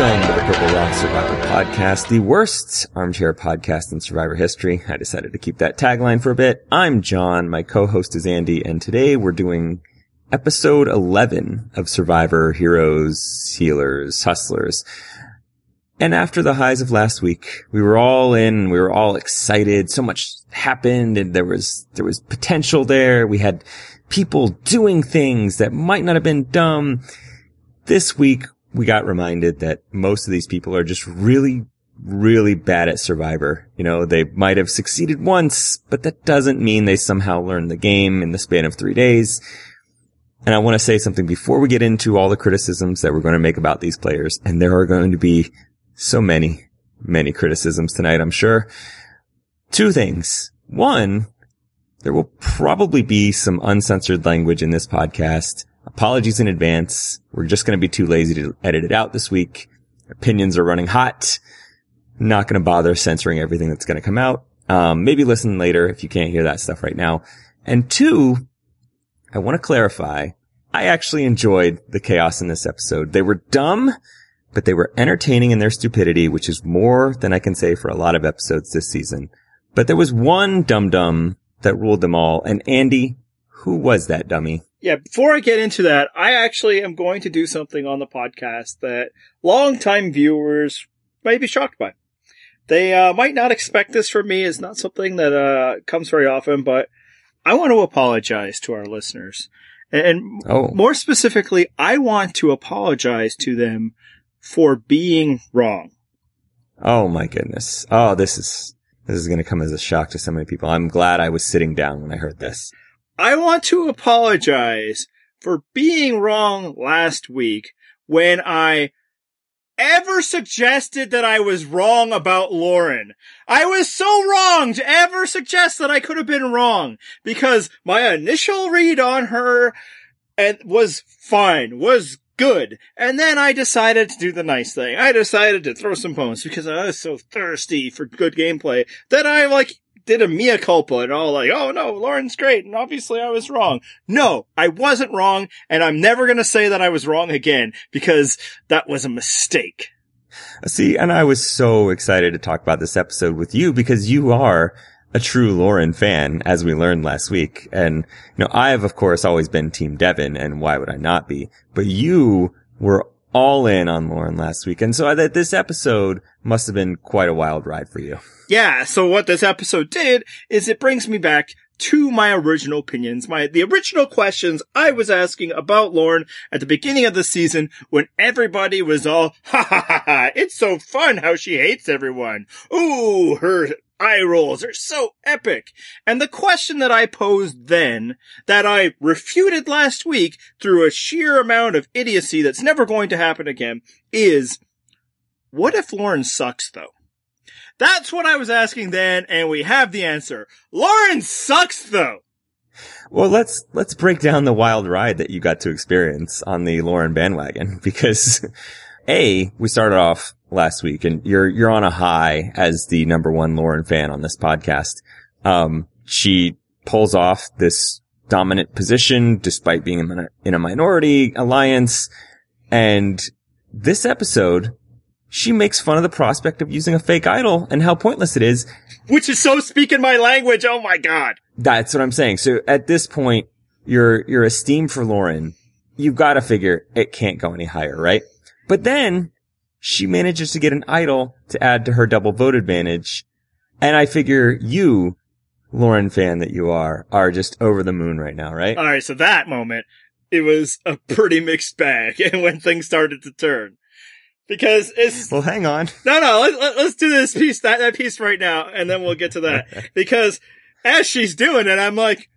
The Purple Rock Survivor Podcast, the worst armchair podcast in Survivor history. I decided to keep that tagline for a bit. I'm John, my co-host is Andy, and today we're doing episode 11 of Survivor Heroes, Healers, Hustlers. And after the highs of last week, we were all in, we were all excited. So much happened and there was, there was potential there. We had people doing things that might not have been dumb. This week, we got reminded that most of these people are just really, really bad at Survivor. You know, they might have succeeded once, but that doesn't mean they somehow learned the game in the span of three days. And I want to say something before we get into all the criticisms that we're going to make about these players. And there are going to be so many, many criticisms tonight, I'm sure. Two things. One, there will probably be some uncensored language in this podcast. Apologies in advance. We're just going to be too lazy to edit it out this week. Opinions are running hot. Not going to bother censoring everything that's going to come out. Um, maybe listen later if you can't hear that stuff right now. And two, I want to clarify. I actually enjoyed the chaos in this episode. They were dumb, but they were entertaining in their stupidity, which is more than I can say for a lot of episodes this season. But there was one dum dum that ruled them all. And Andy, who was that dummy? Yeah, before I get into that, I actually am going to do something on the podcast that longtime viewers may be shocked by. They uh, might not expect this from me. It's not something that uh, comes very often, but I want to apologize to our listeners. And Oh. more specifically, I want to apologize to them for being wrong. Oh my goodness. Oh, this is, this is going to come as a shock to so many people. I'm glad I was sitting down when I heard this. I want to apologize for being wrong last week when I ever suggested that I was wrong about Lauren. I was so wrong to ever suggest that I could have been wrong because my initial read on her and was fine, was good. And then I decided to do the nice thing. I decided to throw some bones because I was so thirsty for good gameplay that I like did a mea culpa and all like, oh no, Lauren's great. And obviously I was wrong. No, I wasn't wrong. And I'm never going to say that I was wrong again because that was a mistake. See, and I was so excited to talk about this episode with you because you are a true Lauren fan, as we learned last week. And, you know, I have, of course, always been Team Devin, and why would I not be? But you were all in on Lauren last week. And so thought this episode must have been quite a wild ride for you. Yeah, so what this episode did is it brings me back to my original opinions, my the original questions I was asking about Lauren at the beginning of the season when everybody was all ha ha ha ha it's so fun how she hates everyone. Ooh, her eye rolls are so epic. And the question that I posed then that I refuted last week through a sheer amount of idiocy that's never going to happen again is what if Lauren sucks though? That's what I was asking then, and we have the answer. Lauren sucks though. Well, let's, let's break down the wild ride that you got to experience on the Lauren bandwagon because A, we started off last week and you're, you're on a high as the number one Lauren fan on this podcast. Um, she pulls off this dominant position despite being in a, in a minority alliance. And this episode, she makes fun of the prospect of using a fake idol and how pointless it is. Which is so speaking my language, oh my god. That's what I'm saying. So at this point, your, your esteem for Lauren, you've got to figure it can't go any higher, right? But then she manages to get an idol to add to her double vote advantage. And I figure you, Lauren fan that you are, are just over the moon right now, right? Alright, so that moment, it was a pretty mixed bag, and when things started to turn. Because it's, well, hang on. no, no, let, let, let's do this piece, that, that piece right now, and then we'll get to that. Because as she's doing it, I'm like,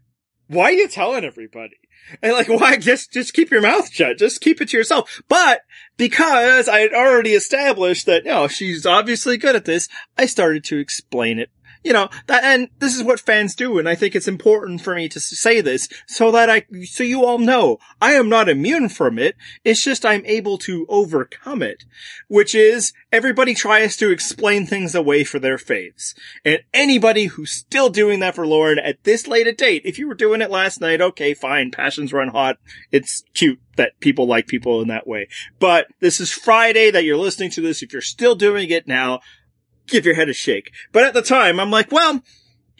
why are you telling everybody? And like, why just, just keep your mouth shut. Just keep it to yourself. But because I had already established that, you know, she's obviously good at this, I started to explain it you know, that, and this is what fans do. And I think it's important for me to say this so that I, so you all know I am not immune from it. It's just I'm able to overcome it, which is everybody tries to explain things away for their faves. And anybody who's still doing that for Lauren at this late a date, if you were doing it last night, okay, fine. Passions run hot. It's cute that people like people in that way. But this is Friday that you're listening to this. If you're still doing it now, give your head a shake. But at the time, I'm like, well,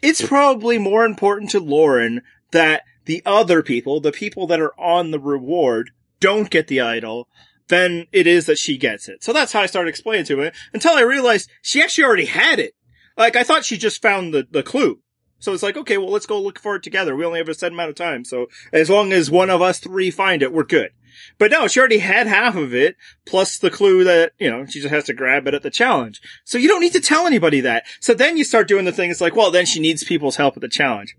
it's probably more important to Lauren that the other people, the people that are on the reward, don't get the idol than it is that she gets it. So that's how I started explaining to her until I realized she actually already had it. Like I thought she just found the, the clue. So it's like, okay, well, let's go look for it together. We only have a set amount of time. So as long as one of us three find it, we're good. But no, she already had half of it, plus the clue that, you know, she just has to grab it at the challenge. So you don't need to tell anybody that. So then you start doing the things like, well, then she needs people's help at the challenge.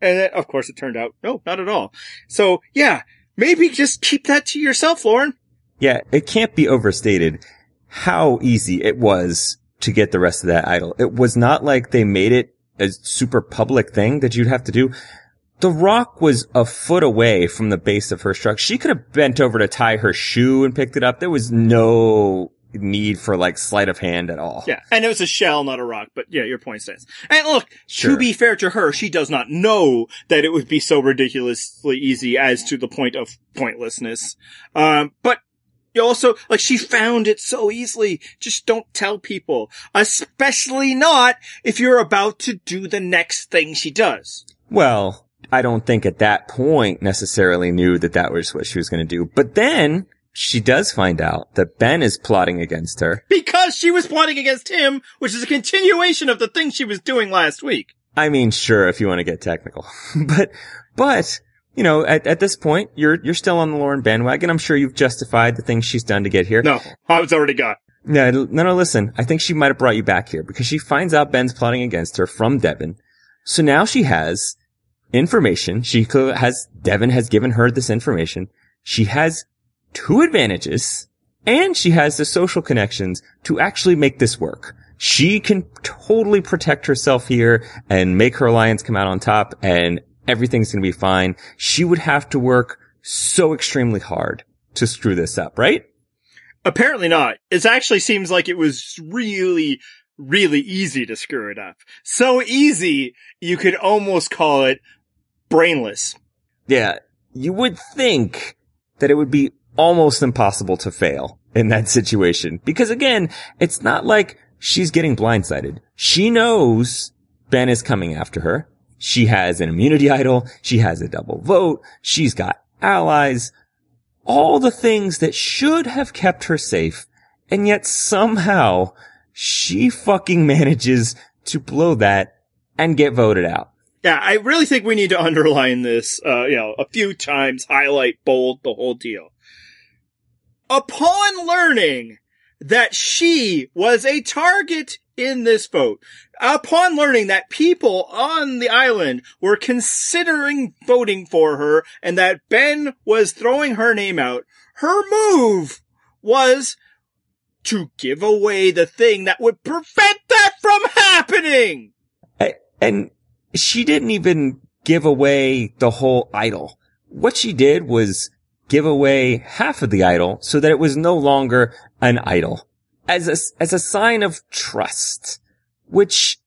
And then, of course, it turned out, no, not at all. So yeah, maybe just keep that to yourself, Lauren. Yeah, it can't be overstated how easy it was to get the rest of that idol. It was not like they made it a super public thing that you'd have to do. The rock was a foot away from the base of her truck. She could have bent over to tie her shoe and picked it up. There was no need for like sleight of hand at all. Yeah. And it was a shell, not a rock, but yeah, your point stands. And look, sure. to be fair to her, she does not know that it would be so ridiculously easy as to the point of pointlessness. Um, but you also, like, she found it so easily. Just don't tell people. Especially not if you're about to do the next thing she does. Well, I don't think at that point necessarily knew that that was what she was going to do. But then she does find out that Ben is plotting against her. Because she was plotting against him, which is a continuation of the thing she was doing last week. I mean, sure, if you want to get technical. but, but, you know, at, at this point, you're, you're still on the Lauren bandwagon. I'm sure you've justified the things she's done to get here. No, I was already got. No, no, no, listen. I think she might have brought you back here because she finds out Ben's plotting against her from Devin. So now she has information. She has, Devin has given her this information. She has two advantages and she has the social connections to actually make this work. She can totally protect herself here and make her alliance come out on top and everything's going to be fine. She would have to work so extremely hard to screw this up, right? Apparently not. It actually seems like it was really, really easy to screw it up. So easy, you could almost call it brainless. Yeah, you would think that it would be almost impossible to fail in that situation. Because again, it's not like she's getting blindsided. She knows Ben is coming after her. She has an immunity idol. She has a double vote. She's got allies. All the things that should have kept her safe. And yet somehow she fucking manages to blow that and get voted out. Yeah, I really think we need to underline this, uh, you know, a few times, highlight, bold, the whole deal. Upon learning that she was a target in this vote, upon learning that people on the island were considering voting for her and that Ben was throwing her name out, her move was to give away the thing that would prevent that from happening. And she didn't even give away the whole idol. What she did was give away half of the idol so that it was no longer an idol as a, as a sign of trust, which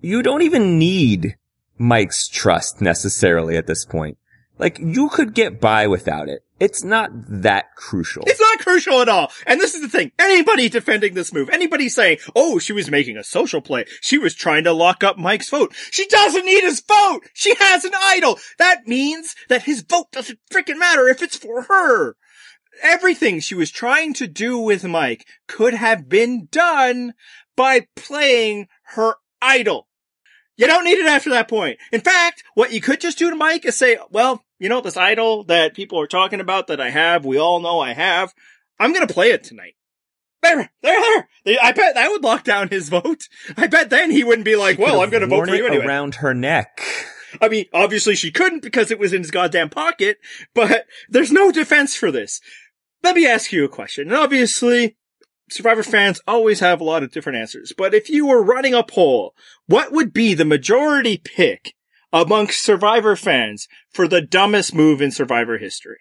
you don't even need Mike's trust necessarily at this point. Like you could get by without it. It's not that crucial. It's not crucial at all. And this is the thing. Anybody defending this move, anybody saying, oh, she was making a social play. She was trying to lock up Mike's vote. She doesn't need his vote. She has an idol. That means that his vote doesn't freaking matter if it's for her. Everything she was trying to do with Mike could have been done by playing her idol. You don't need it after that point. In fact, what you could just do to Mike is say, well, you know, this idol that people are talking about that I have, we all know I have, I'm gonna play it tonight. There, there, there. I bet that would lock down his vote. I bet then he wouldn't be like, well, I'm gonna vote for you anyway. around her neck. I mean, obviously she couldn't because it was in his goddamn pocket, but there's no defense for this. Let me ask you a question. And obviously, Survivor fans always have a lot of different answers, but if you were running a poll, what would be the majority pick amongst Survivor fans for the dumbest move in Survivor history?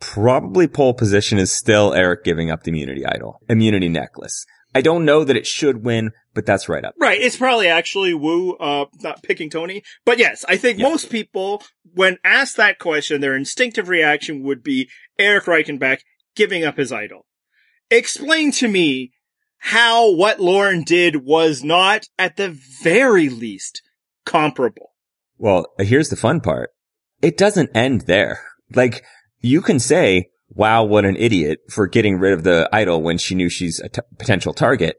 Probably pole position is still Eric giving up the immunity idol, immunity necklace. I don't know that it should win, but that's right up. Right. It's probably actually Woo, uh, not picking Tony. But yes, I think Yeah. most people, when asked that question, their instinctive reaction would be Eric Reichenbach giving up his idol. Explain to me how what Lauren did was not, at the very least, comparable. Well, here's the fun part. It doesn't end there. Like, you can say, wow, what an idiot for getting rid of the idol when she knew she's a t- potential target.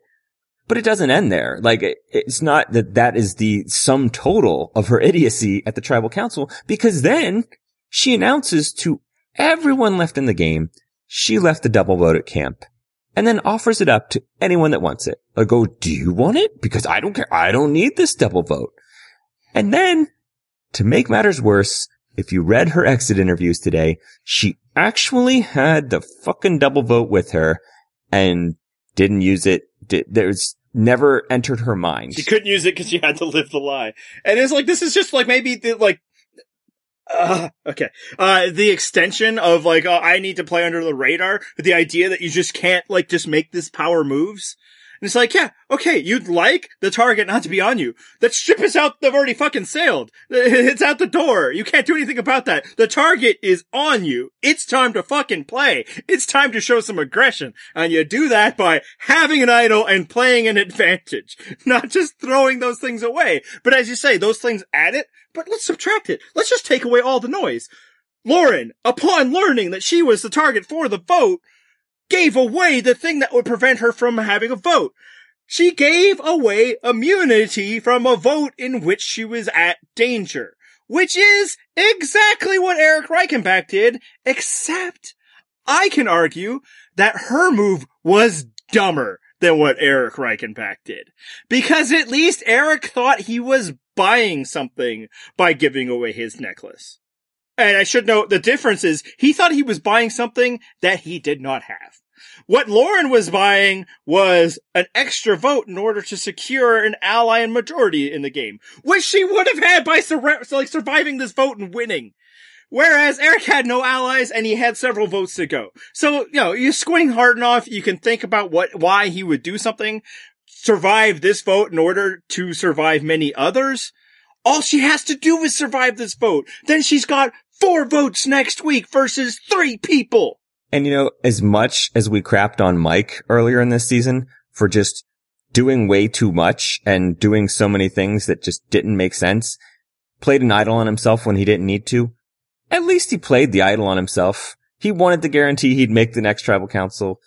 But it doesn't end there. Like, it- it's not that that is the sum total of her idiocy at the tribal council because then she announces to everyone left in the game, she left the double vote at camp and then offers it up to anyone that wants it. I go, do you want it? Because I don't care. I don't need this double vote. And then to make matters worse, if you read her exit interviews today, she actually had the fucking double vote with her and didn't use it. Did, there's never entered her mind. She couldn't use it because she had to live the lie. And it's like, this is just like maybe the, like, uh, okay. Uh, the extension of like, oh, I need to play under the radar. The idea that you just can't like just make this power moves. And it's like, yeah, okay, you'd like the target not to be on you. That ship is out, they've already fucking sailed. It's out the door. You can't do anything about that. The target is on you. It's time to fucking play. It's time to show some aggression. And you do that by having an idol and playing an advantage. Not just throwing those things away. But as you say, those things add it, but let's subtract it. Let's just take away all the noise. Lauren, upon learning that she was the target for the vote, gave away the thing that would prevent her from having a vote. She gave away immunity from a vote in which she was at danger, which is exactly what Eric Reichenbach did, except I can argue that her move was dumber than what Eric Reichenbach did. Because at least Eric thought he was buying something by giving away his necklace. And I should note the difference is he thought he was buying something that he did not have. What Lauren was buying was an extra vote in order to secure an ally and majority in the game, which she would have had by sur- like surviving this vote and winning. Whereas Eric had no allies and he had several votes to go. So, you know, you're squinting hard enough, you can think about what, why he would do something, survive this vote in order to survive many others. All she has to do is survive this vote. Then she's got four votes next week versus three people. And you know, as much as we crapped on Mike earlier in this season for just doing way too much and doing so many things that just didn't make sense, played an idol on himself when he didn't need to, at least he played the idol on himself. He wanted to guarantee he'd make the next tribal council.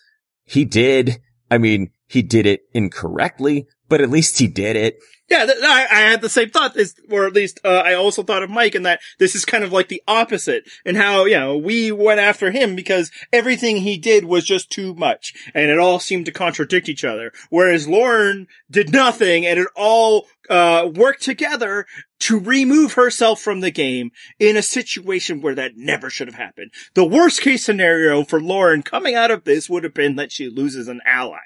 He did. I mean, he did it incorrectly, but at least he did it. Yeah, th- I, I had the same thought, or at least uh, I also thought of Mike in that this is kind of like the opposite, and how you know we went after him because everything he did was just too much, and it all seemed to contradict each other. Whereas Lauren did nothing, and it all uh, worked together to remove herself from the game in a situation where that never should have happened. The worst case scenario for Lauren coming out of this would have been that she loses an ally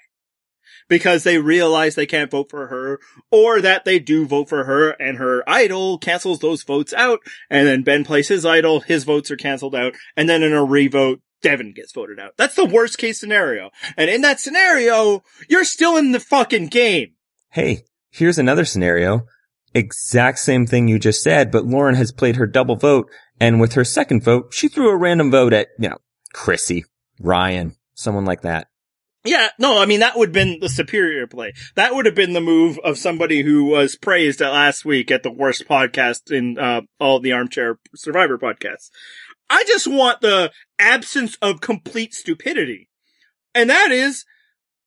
because they realize they can't vote for her or that they do vote for her and her idol cancels those votes out and then Ben plays his idol, his votes are canceled out and then in a revote, Devin gets voted out. That's the worst case scenario. And in that scenario, you're still in the fucking game. Hey, here's another scenario. Exact same thing you just said, but Lauren has played her double vote and with her second vote, she threw a random vote at, you know, Chrissy, Ryan, someone like that. Yeah, no, I mean, that would have been the superior play. That would have been the move of somebody who was praised at last week at the worst podcast in, uh, all the armchair survivor podcasts. I just want the absence of complete stupidity. And that is,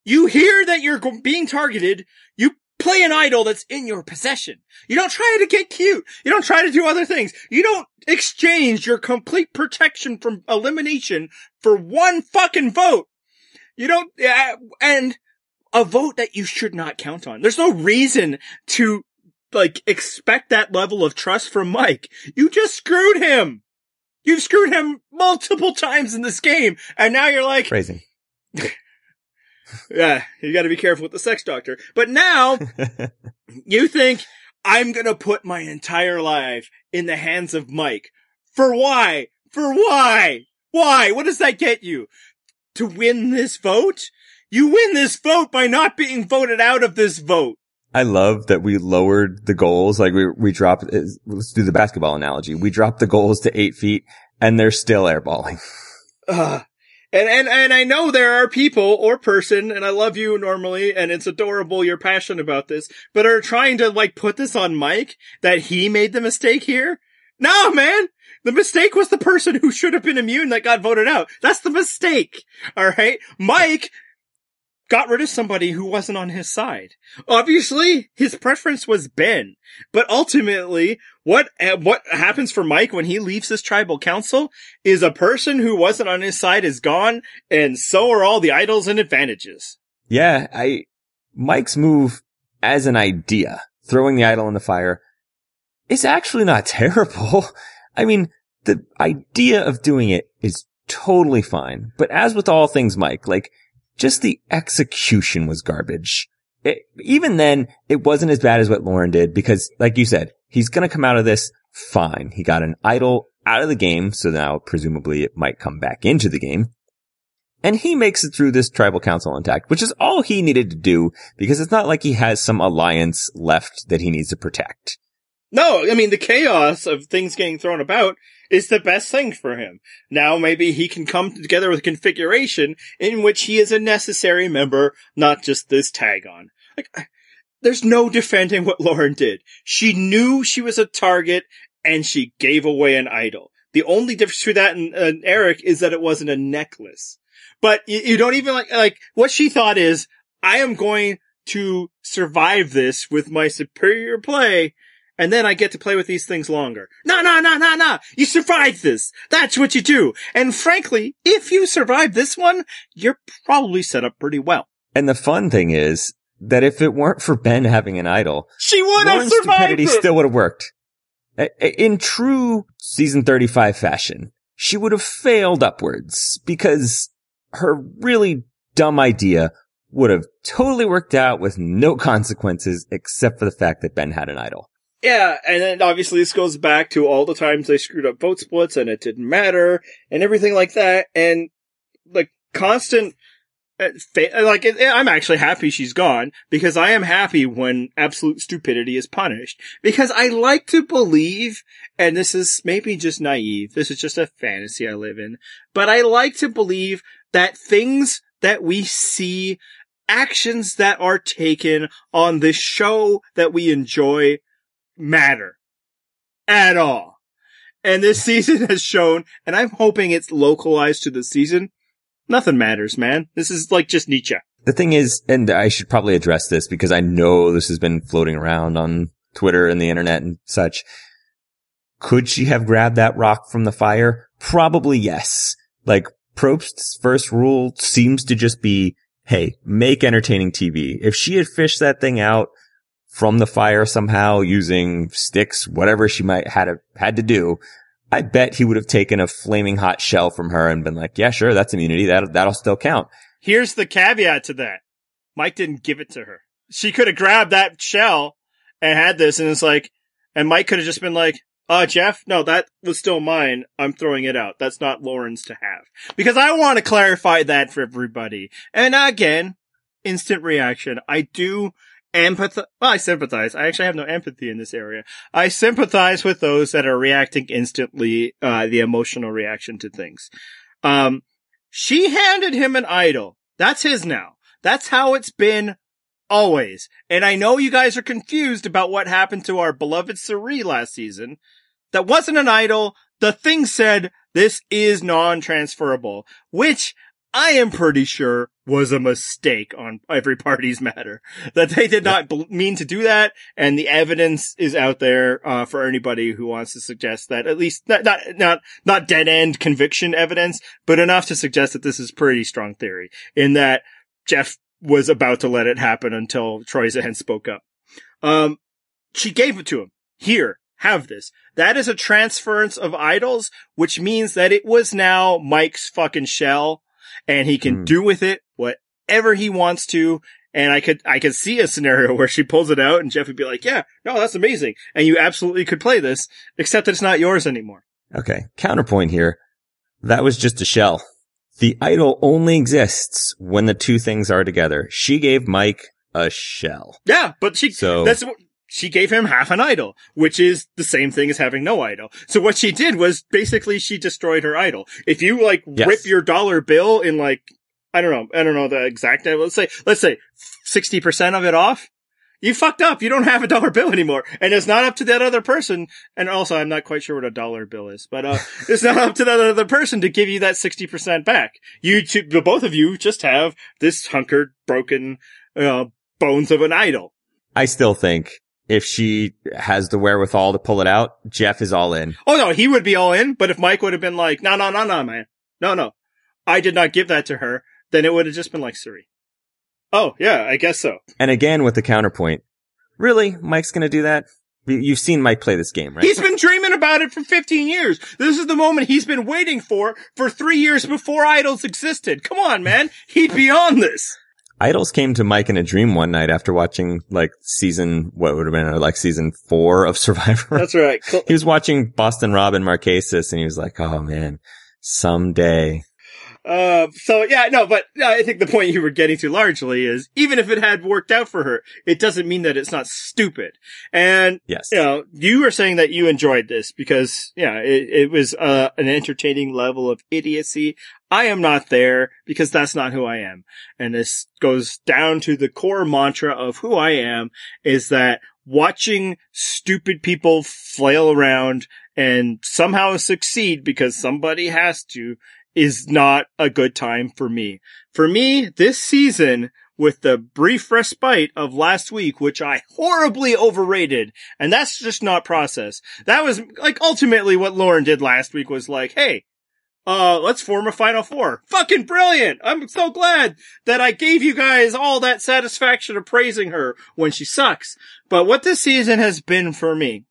you hear that you're being targeted, you play an idol that's in your possession. You don't try to get cute. You don't try to do other things. You don't exchange your complete protection from elimination for one fucking vote. You don't, yeah, and a vote that you should not count on. There's no reason to, like, expect that level of trust from Mike. You just screwed him. You've screwed him multiple times in this game, and now you're like, crazy. Yeah, you got to be careful with the sex doctor. But now you think I'm to put my entire life in the hands of Mike. For why? For why? Why? What does that get you? To win this vote? You win this vote by not being voted out of this vote. I love that we lowered the goals. Like we, we dropped, let's do the basketball analogy. We dropped the goals to eight feet and they're still airballing. Uh, and, and, and I know there are people or person, and I love you normally, and it's adorable you're passionate about this, but are trying to like put this on Mike that he made the mistake here. No, man! The mistake was the person who should have been immune that got voted out. That's the mistake. Alright? Mike got rid of somebody who wasn't on his side. Obviously, his preference was Ben, but ultimately, what uh, what happens for Mike when he leaves this tribal council is a person who wasn't on his side is gone, and so are all the idols and advantages. Yeah, I Mike's move as an idea, throwing the idol in the fire, is actually not terrible. I mean, the idea of doing it is totally fine, but as with all things Mike, like just the execution was garbage. It, even then, it wasn't as bad as what Lauren did because, like you said, he's going to come out of this fine. He got an idol out of the game, so now presumably it might come back into the game. And he makes it through this tribal council intact, which is all he needed to do because it's not like he has some alliance left that he needs to protect. No, I mean, the chaos of things getting thrown about is the best thing for him. Now maybe he can come together with a configuration in which he is a necessary member, not just this tag on. Like, there's no defending what Lauren did. She knew she was a target and she gave away an idol. The only difference between that and, Eric is that it wasn't a necklace. But you, you don't even like, like, what she thought is, I am going to survive this with my superior play and then I get to play with these things longer. No, no, no, no, no. You survived this. That's what you do. And frankly, if you survive this one, you're probably set up pretty well. And the fun thing is that if it weren't for Ben having an idol, she would have survived. Stupidity it. still would have worked. In true season 35 fashion, she would have failed upwards because her really dumb idea would have totally worked out with no consequences except for the fact that Ben had an idol. Yeah, and then obviously this goes back to all the times they screwed up vote splits and it didn't matter and everything like that. And like constant, uh, like I'm actually happy she's gone because I am happy when absolute stupidity is punished because I like to believe, and this is maybe just naive. This is just a fantasy I live in, but I like to believe that things that we see actions that are taken on this show that we enjoy matter at all. And this season has shown, and I'm hoping it's localized to the season. Nothing matters, man. This is like just Nietzsche. The thing is, and I should probably address this because I know this has been floating around on Twitter and the internet and such. Could she have grabbed that rock from the fire? Probably yes. Like Probst's first rule seems to just be, hey, make entertaining TV. If she had fished that thing out from the fire somehow using sticks, whatever she might had a, had to do, I bet he would have taken a flaming hot shell from her and been like, yeah, sure, that's immunity. That, that'll still count. Here's the caveat to that. Mike didn't give it to her. She could have grabbed that shell and had this and it's like, and Mike could have just been like, uh, Jeff, no, that was still mine. I'm throwing it out. That's not Lauren's to have. Because I want to clarify that for everybody. And again, instant reaction. I do empathize. Well, I sympathize. I actually have no empathy in this area. I sympathize with those that are reacting instantly, uh, the emotional reaction to things. Um, she handed him an idol. That's his now. That's how it's been always. And I know you guys are confused about what happened to our beloved Cirie last season. That wasn't an idol. The thing said, this is non-transferable, which I am pretty sure was a mistake on every party's matter. That they did not mean to do that, and the evidence is out there uh, for anybody who wants to suggest that. At least not not not not dead end conviction evidence, but enough to suggest that this is pretty strong theory in that Jeff was about to let it happen until Troyzan spoke up. Um, she gave it to him. Here, have this. That is a transference of idols, which means that it was now Mike's fucking shell and he can mm. do with it whatever he wants to. And I could, I could see a scenario where she pulls it out and Jeff would be like, yeah, no, that's amazing. And you absolutely could play this, except that it's not yours anymore. Okay. Counterpoint here. That was just a shell. The idol only exists when the two things are together. She gave Mike a shell. Yeah, but she, So- that's what, she gave him half an idol, which is the same thing as having no idol. So what she did was basically she destroyed her idol. If you like Yes. rip your dollar bill in like, I don't know, I don't know the exact, let's say, let's say 60% of it off. You fucked up. You don't have a dollar bill anymore. And it's not up to that other person. And also, I'm not quite sure what a dollar bill is, but, uh, it's not up to that other person to give you that 60% back. You two, the both of you just have this hunkered, broken, uh, bones of an idol. I still think if she has the wherewithal to pull it out, Jeff is all in. Oh no, he would be all in, but if Mike would have been like, no, no, no, no, man. No, no. I did not give that to her, then it would have just been like Cirie. Oh, yeah, I guess so. And again with the counterpoint. Really? Mike's gonna do that? You- You've seen Mike play this game, right? He's been dreaming about it for 15 years. This is the moment he's been waiting for for three years before idols existed. Come on, man. He'd be on this. Idols came to Mike in a dream one night after watching like season, what would have been like season four of Survivor. That's right. Cool. he was watching Boston Rob in Marquesas and he was like, oh man, someday. Uh, so yeah, no, but I think the point you were getting to largely is even if it had worked out for her, it doesn't mean that it's not stupid. And Yes. you know, you were saying that you enjoyed this because, yeah, it, it was, uh, an entertaining level of idiocy. I am not there because that's not who I am. And this goes down to the core mantra of who I am is that watching stupid people flail around and somehow succeed because somebody has to is not a good time for me. For me, this season, with the brief respite of last week, which I horribly overrated, and that's just not process. That was like ultimately what Lauren did last week was like, hey, uh, let's form a final four. Fucking brilliant. I'm so glad that I gave you guys all that satisfaction of praising her when she sucks. But what this season has been for me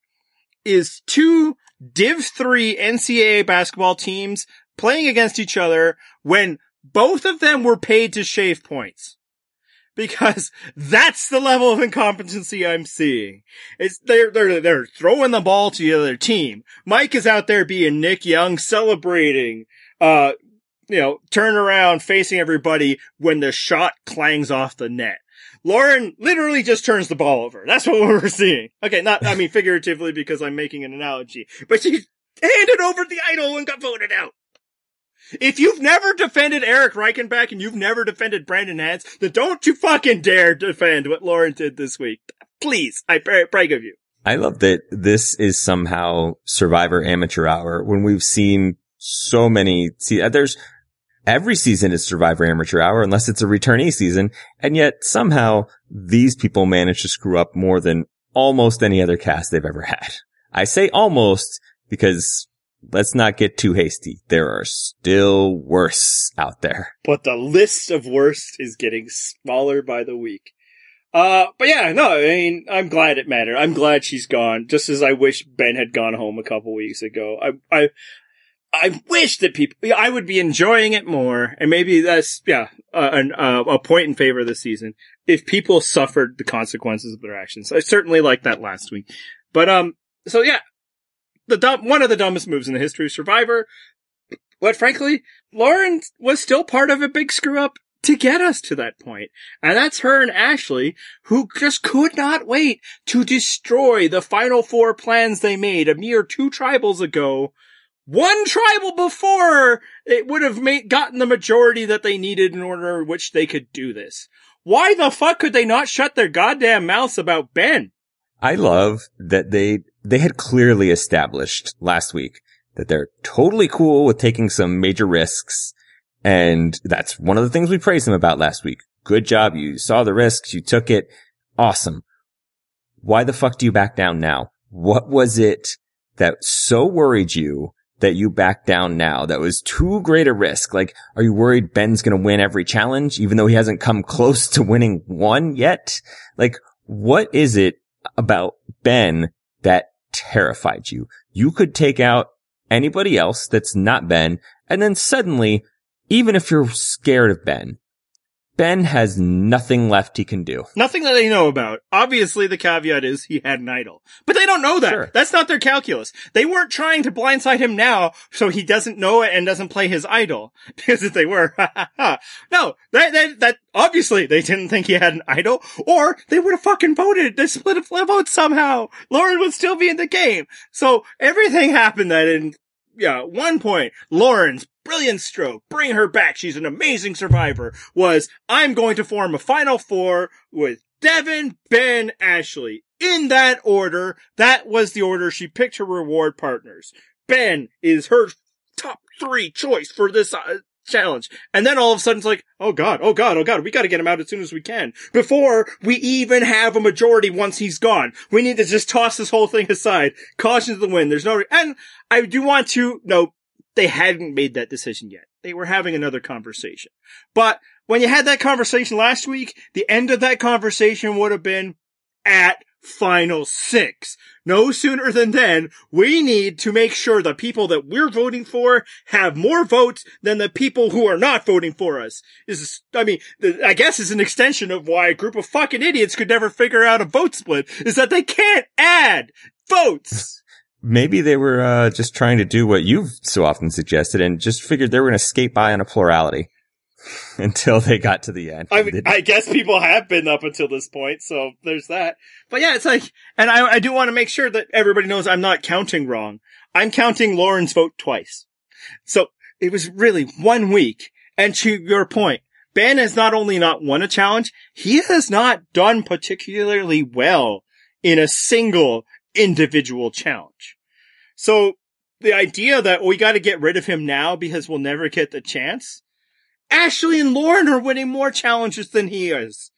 is two Div 3 NCAA basketball teams playing against each other when both of them were paid to shave points. Because that's the level of incompetency I'm seeing. It's, they're, they're, they're throwing the ball to the other team. Mike is out there being Nick Young celebrating, uh, you know, turn around facing everybody when the shot clangs off the net. Lauren literally just turns the ball over. That's what we're seeing. Okay, not, I mean, figuratively because I'm making an analogy, but she handed over the idol and got voted out. If you've never defended Eric Reichenbach and you've never defended Brandon Hantz, then don't you fucking dare defend what Lauren did this week. Please, I pray, beg of you. I love that this is somehow Survivor Amateur Hour when we've seen so many. See, uh, there's every season is Survivor Amateur Hour unless it's a returnee season, and yet somehow these people manage to screw up more than almost any other cast they've ever had. I say almost because let's not get too hasty. There are still worse out there. But the list of worst is getting smaller by the week. Uh, but yeah, no, I mean, I'm glad it mattered. I'm glad she's gone, just as I wish Ben had gone home a couple weeks ago. I, I, I wish that people, I would be enjoying it more, and maybe that's, yeah, uh, an, uh, a point in favor of the season, if people suffered the consequences of their actions. I certainly liked that last week. But, um, so yeah, the dumb, one of the dumbest moves in the history of Survivor, but frankly, Lauren was still part of a big screw up to get us to that point. And that's her and Ashley, who just could not wait to destroy the final four plans they made a mere two tribals ago. One tribal before it would have made, gotten the majority that they needed in order which they could do this. Why the fuck could they not shut their goddamn mouths about Ben? I love that they, they had clearly established last week that they're totally cool with taking some major risks. And that's one of the things we praised them about last week. Good job. You saw the risks. You took it. Awesome. Why the fuck do you back down now? What was it that so worried you that you back down now? That was too great a risk. Like, are you worried Ben's going to win every challenge, even though he hasn't come close to winning one yet? Like, what is it about Ben terrified you? You could take out anybody else that's not Ben. And then suddenly, even if you're scared of Ben, Ben has nothing left he can do. Nothing that they know about. Obviously, the caveat is he had an idol, but they don't know that. Sure. That's not their calculus. They weren't trying to blindside him now so he doesn't know it and doesn't play his idol. Because if they were, no, that, that, that, obviously they didn't think he had an idol or they would have fucking voted. They split a flip vote somehow. Lauren would still be in the game. So everything happened that in, yeah, one point, Lauren's brilliant stroke, bring her back. She's an amazing survivor was I'm going to form a final four with Devin, Ben, Ashley. In that order, that was the order she picked her reward partners. Ben is her top three choice for this uh, challenge. And then all of a sudden it's like, oh god, oh god, oh god, we gotta get him out as soon as we can. Before we even have a majority once he's gone. We need to just toss this whole thing aside. Caution to the wind. There's no, re- and I do want to note they hadn't made that decision yet. They were having another conversation. But when you had that conversation last week, the end of that conversation would have been at final six. No sooner than then, we need to make sure the people that we're voting for have more votes than the people who are not voting for us. This is, I mean, I guess is an extension of why a group of fucking idiots could never figure out a vote split, is that they can't add votes. Maybe they were uh, just trying to do what you've so often suggested and just figured they were going to skate by on a plurality until they got to the end. I mean, I guess people have been up until this point, so there's that. But yeah, it's like, and I, I do want to make sure that everybody knows I'm not counting wrong. I'm counting Lauren's vote twice. So it was really one week. And to your point, Ben has not only not won a challenge, he has not done particularly well in a single individual challenge. So the idea that we got to get rid of him now because we'll never get the chance. Ashley and Lauren are winning more challenges than he is.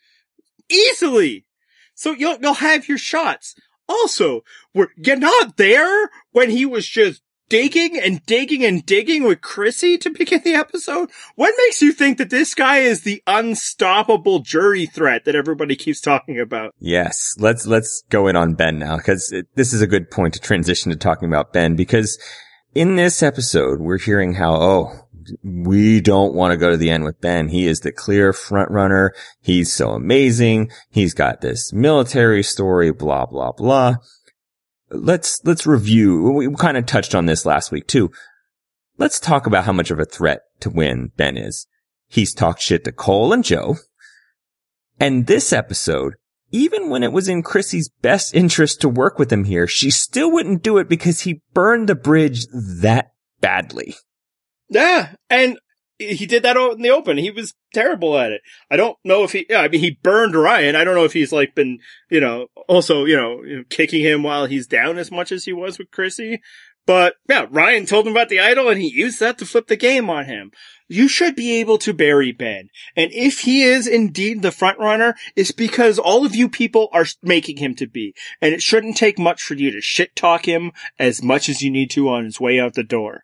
Easily. So you'll, you'll have your shots. Also, were you not there when he was just digging and digging and digging with Chrissy to begin the episode? What makes you think that this guy is the unstoppable jury threat that everybody keeps talking about? Yes, let's let's go in on Ben now because this is a good point to transition to talking about Ben because in this episode we're hearing how oh we don't want to go to the end with Ben. He is the clear front runner. He's so amazing. He's got this military story, blah blah blah. Let's let's review. We kind of touched on this last week too. Let's talk about how much of a threat to win Ben is. He's talked shit to Cole and Joe. And this episode, even when it was in Chrissy's best interest to work with him here, she still wouldn't do it because he burned the bridge that badly. Yeah, and he did that in the open. He was terrible at it. I don't know if he, yeah, I mean, he burned Ryan. I don't know if he's like been, you know, also, you know, you know, kicking him while he's down as much as he was with Chrissy. But yeah, Ryan told him about the idol and he used that to flip the game on him. You should be able to bury Ben. And if he is indeed the front runner, it's because all of you people are making him to be. And it shouldn't take much for you to shit talk him as much as you need to on his way out the door.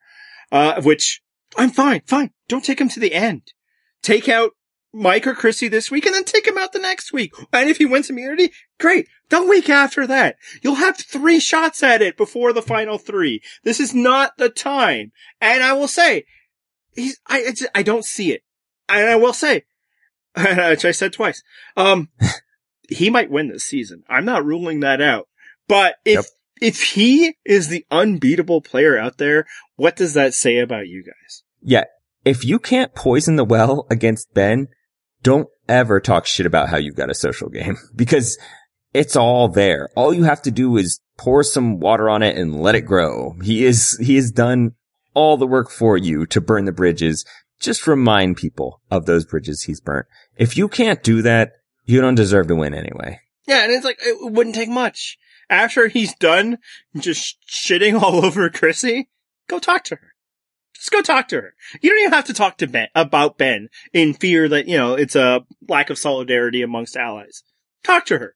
Uh, which I'm fine, fine. Don't take him to the end. Take out Mike or Chrissy this week and then take him out the next week. And if he wins immunity, great. The week after that, you'll have three shots at it before the final three. This is not the time. And I will say, he's, I, it's, I don't see it. And I will say, which I said twice, um, he might win this season. I'm not ruling that out. But if, Yep. if he is the unbeatable player out there, what does that say about you guys? Yeah. If you can't poison the well against Ben, don't ever talk shit about how you've got a social game because it's all there. All you have to do is pour some water on it and let it grow. He is, he has done all the work for you to burn the bridges. Just remind people of those bridges he's burnt. If you can't do that, you don't deserve to win anyway. Yeah, and it's like, it wouldn't take much. After he's done just shitting all over Chrissy, go talk to her. Just go talk to her. You don't even have to talk to Ben about Ben in fear that, you know, it's a lack of solidarity amongst allies. Talk to her.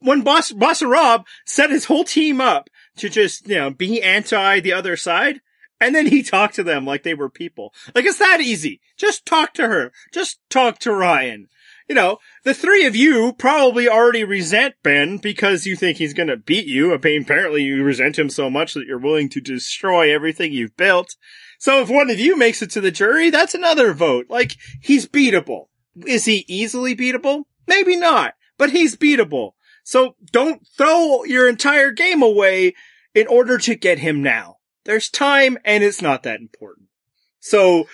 When Boss, Boss Rob set his whole team up to just, you know, be anti the other side, and then he talked to them like they were people. Like it's that easy. Just talk to her. Just talk to Ryan you know, the three of you probably already resent Ben because you think he's to beat you. Apparently you resent him so much that you're willing to destroy everything you've built. So if one of you makes it to the jury, that's another vote. Like, he's beatable. Is he easily beatable? Maybe not, but he's beatable. So don't throw your entire game away in order to get him now. There's time and it's not that important. So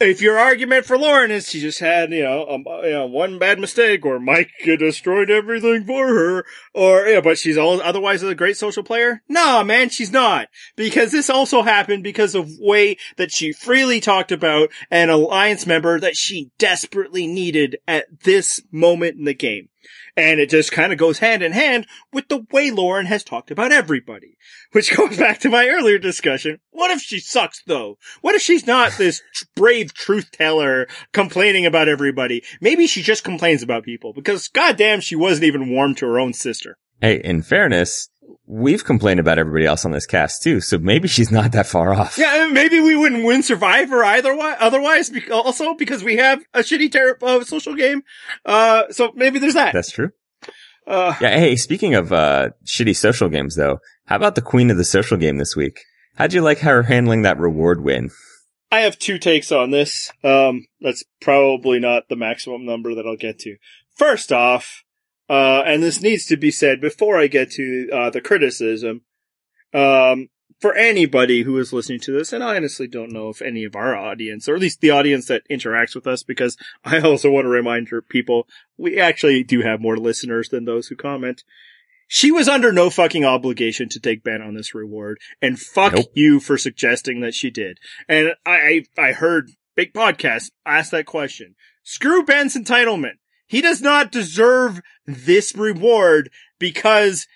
if your argument for Lauren is she just had, you know, um, you know, one bad mistake or Mike destroyed everything for her or, yeah, but she's all otherwise a great social player. Nah, man, she's not because this also happened because of way that she freely talked about an alliance member that she desperately needed at this moment in the game. And it just kind of goes hand in hand with the way Lauren has talked about everybody. Which goes back to my earlier discussion. What if she sucks though? What if she's not this brave truth teller complaining about everybody? Maybe she just complains about people because goddamn she wasn't even warm to her own sister. Hey, in fairness, we've complained about everybody else on this cast too, so maybe she's not that far off. Yeah, maybe we wouldn't win Survivor either. Otherwise, also because we have a shitty ter- uh, social game. Uh, so maybe there's that. That's true. Uh, yeah. Hey, speaking of uh, shitty social games, though, how about the queen of the social game this week? How'd you like her handling that reward win? I have two takes on this. Um, that's probably not the maximum number that I'll get to. First off, uh, and this needs to be said before I get to uh, the criticism. Um, for anybody who is listening to this, and I honestly don't know if any of our audience, or at least the audience that interacts with us, because I also want to remind people we actually do have more listeners than those who comment. She was under no fucking obligation to take Ben on this reward, and fuck nope. you for suggesting that she did. And I, I heard big podcast ask that question. Screw Ben's entitlement. He does not deserve this reward because,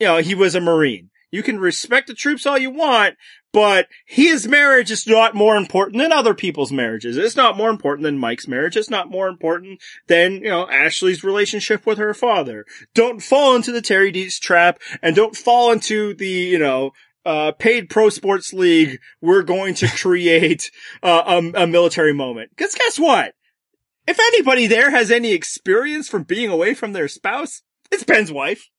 you know, he was a Marine. You can respect the troops all you want, but his marriage is not more important than other people's marriages. It's not more important than Mike's marriage. It's not more important than, you know, Ashley's relationship with her father. Don't fall into the Terry Deitz trap and don't fall into the, you know, uh, paid pro sports league. We're going to create uh, a, a military moment. Cause guess what? If anybody there has any experience from being away from their spouse, it's Ben's wife.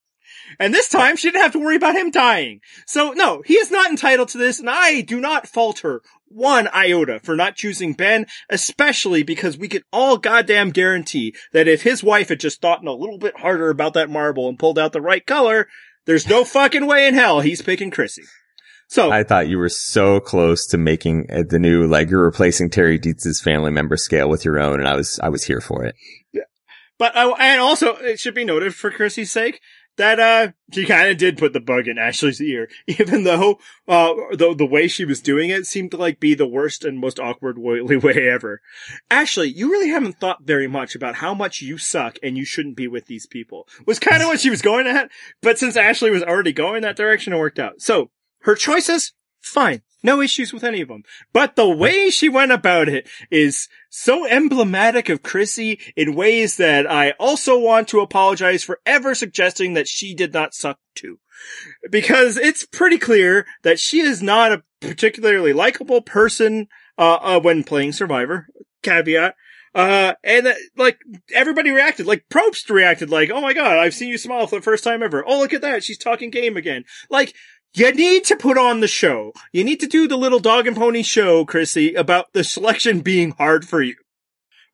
And this time she didn't have to worry about him dying. So no, he is not entitled to this and I do not falter one iota for not choosing Ben, especially because we can all goddamn guarantee that if his wife had just thought a little bit harder about that marble and pulled out the right color, there's no fucking way in hell he's picking Chrissy. So I thought you were so close to making the new, like you're replacing Terry Deitz's family member scale with your own. And I was, I was here for it. Yeah. But, uh, and also it should be noted for Chrissy's sake that, uh, she kind of did put the bug in Ashley's ear, even though, uh, the, the way she was doing it seemed to like be the worst and most awkward way, way ever. Ashley, you really haven't thought very much about how much you suck and you shouldn't be with these people was kind of what she was going at. But since Ashley was already going that direction, it worked out. So her choices, fine. No issues with any of them. But the way she went about it is so emblematic of Chrissy in ways that I also want to apologize for ever suggesting that she did not suck too. Because it's pretty clear that she is not a particularly likable person, uh, uh, when playing Survivor. Caveat. Uh, and uh, like everybody reacted, like Probst reacted like, oh my god, I've seen you smile for the first time ever. Oh, look at that. She's talking game again. Like, you need to put on the show. You need to do the little dog and pony show, Chrissy, about the selection being hard for you.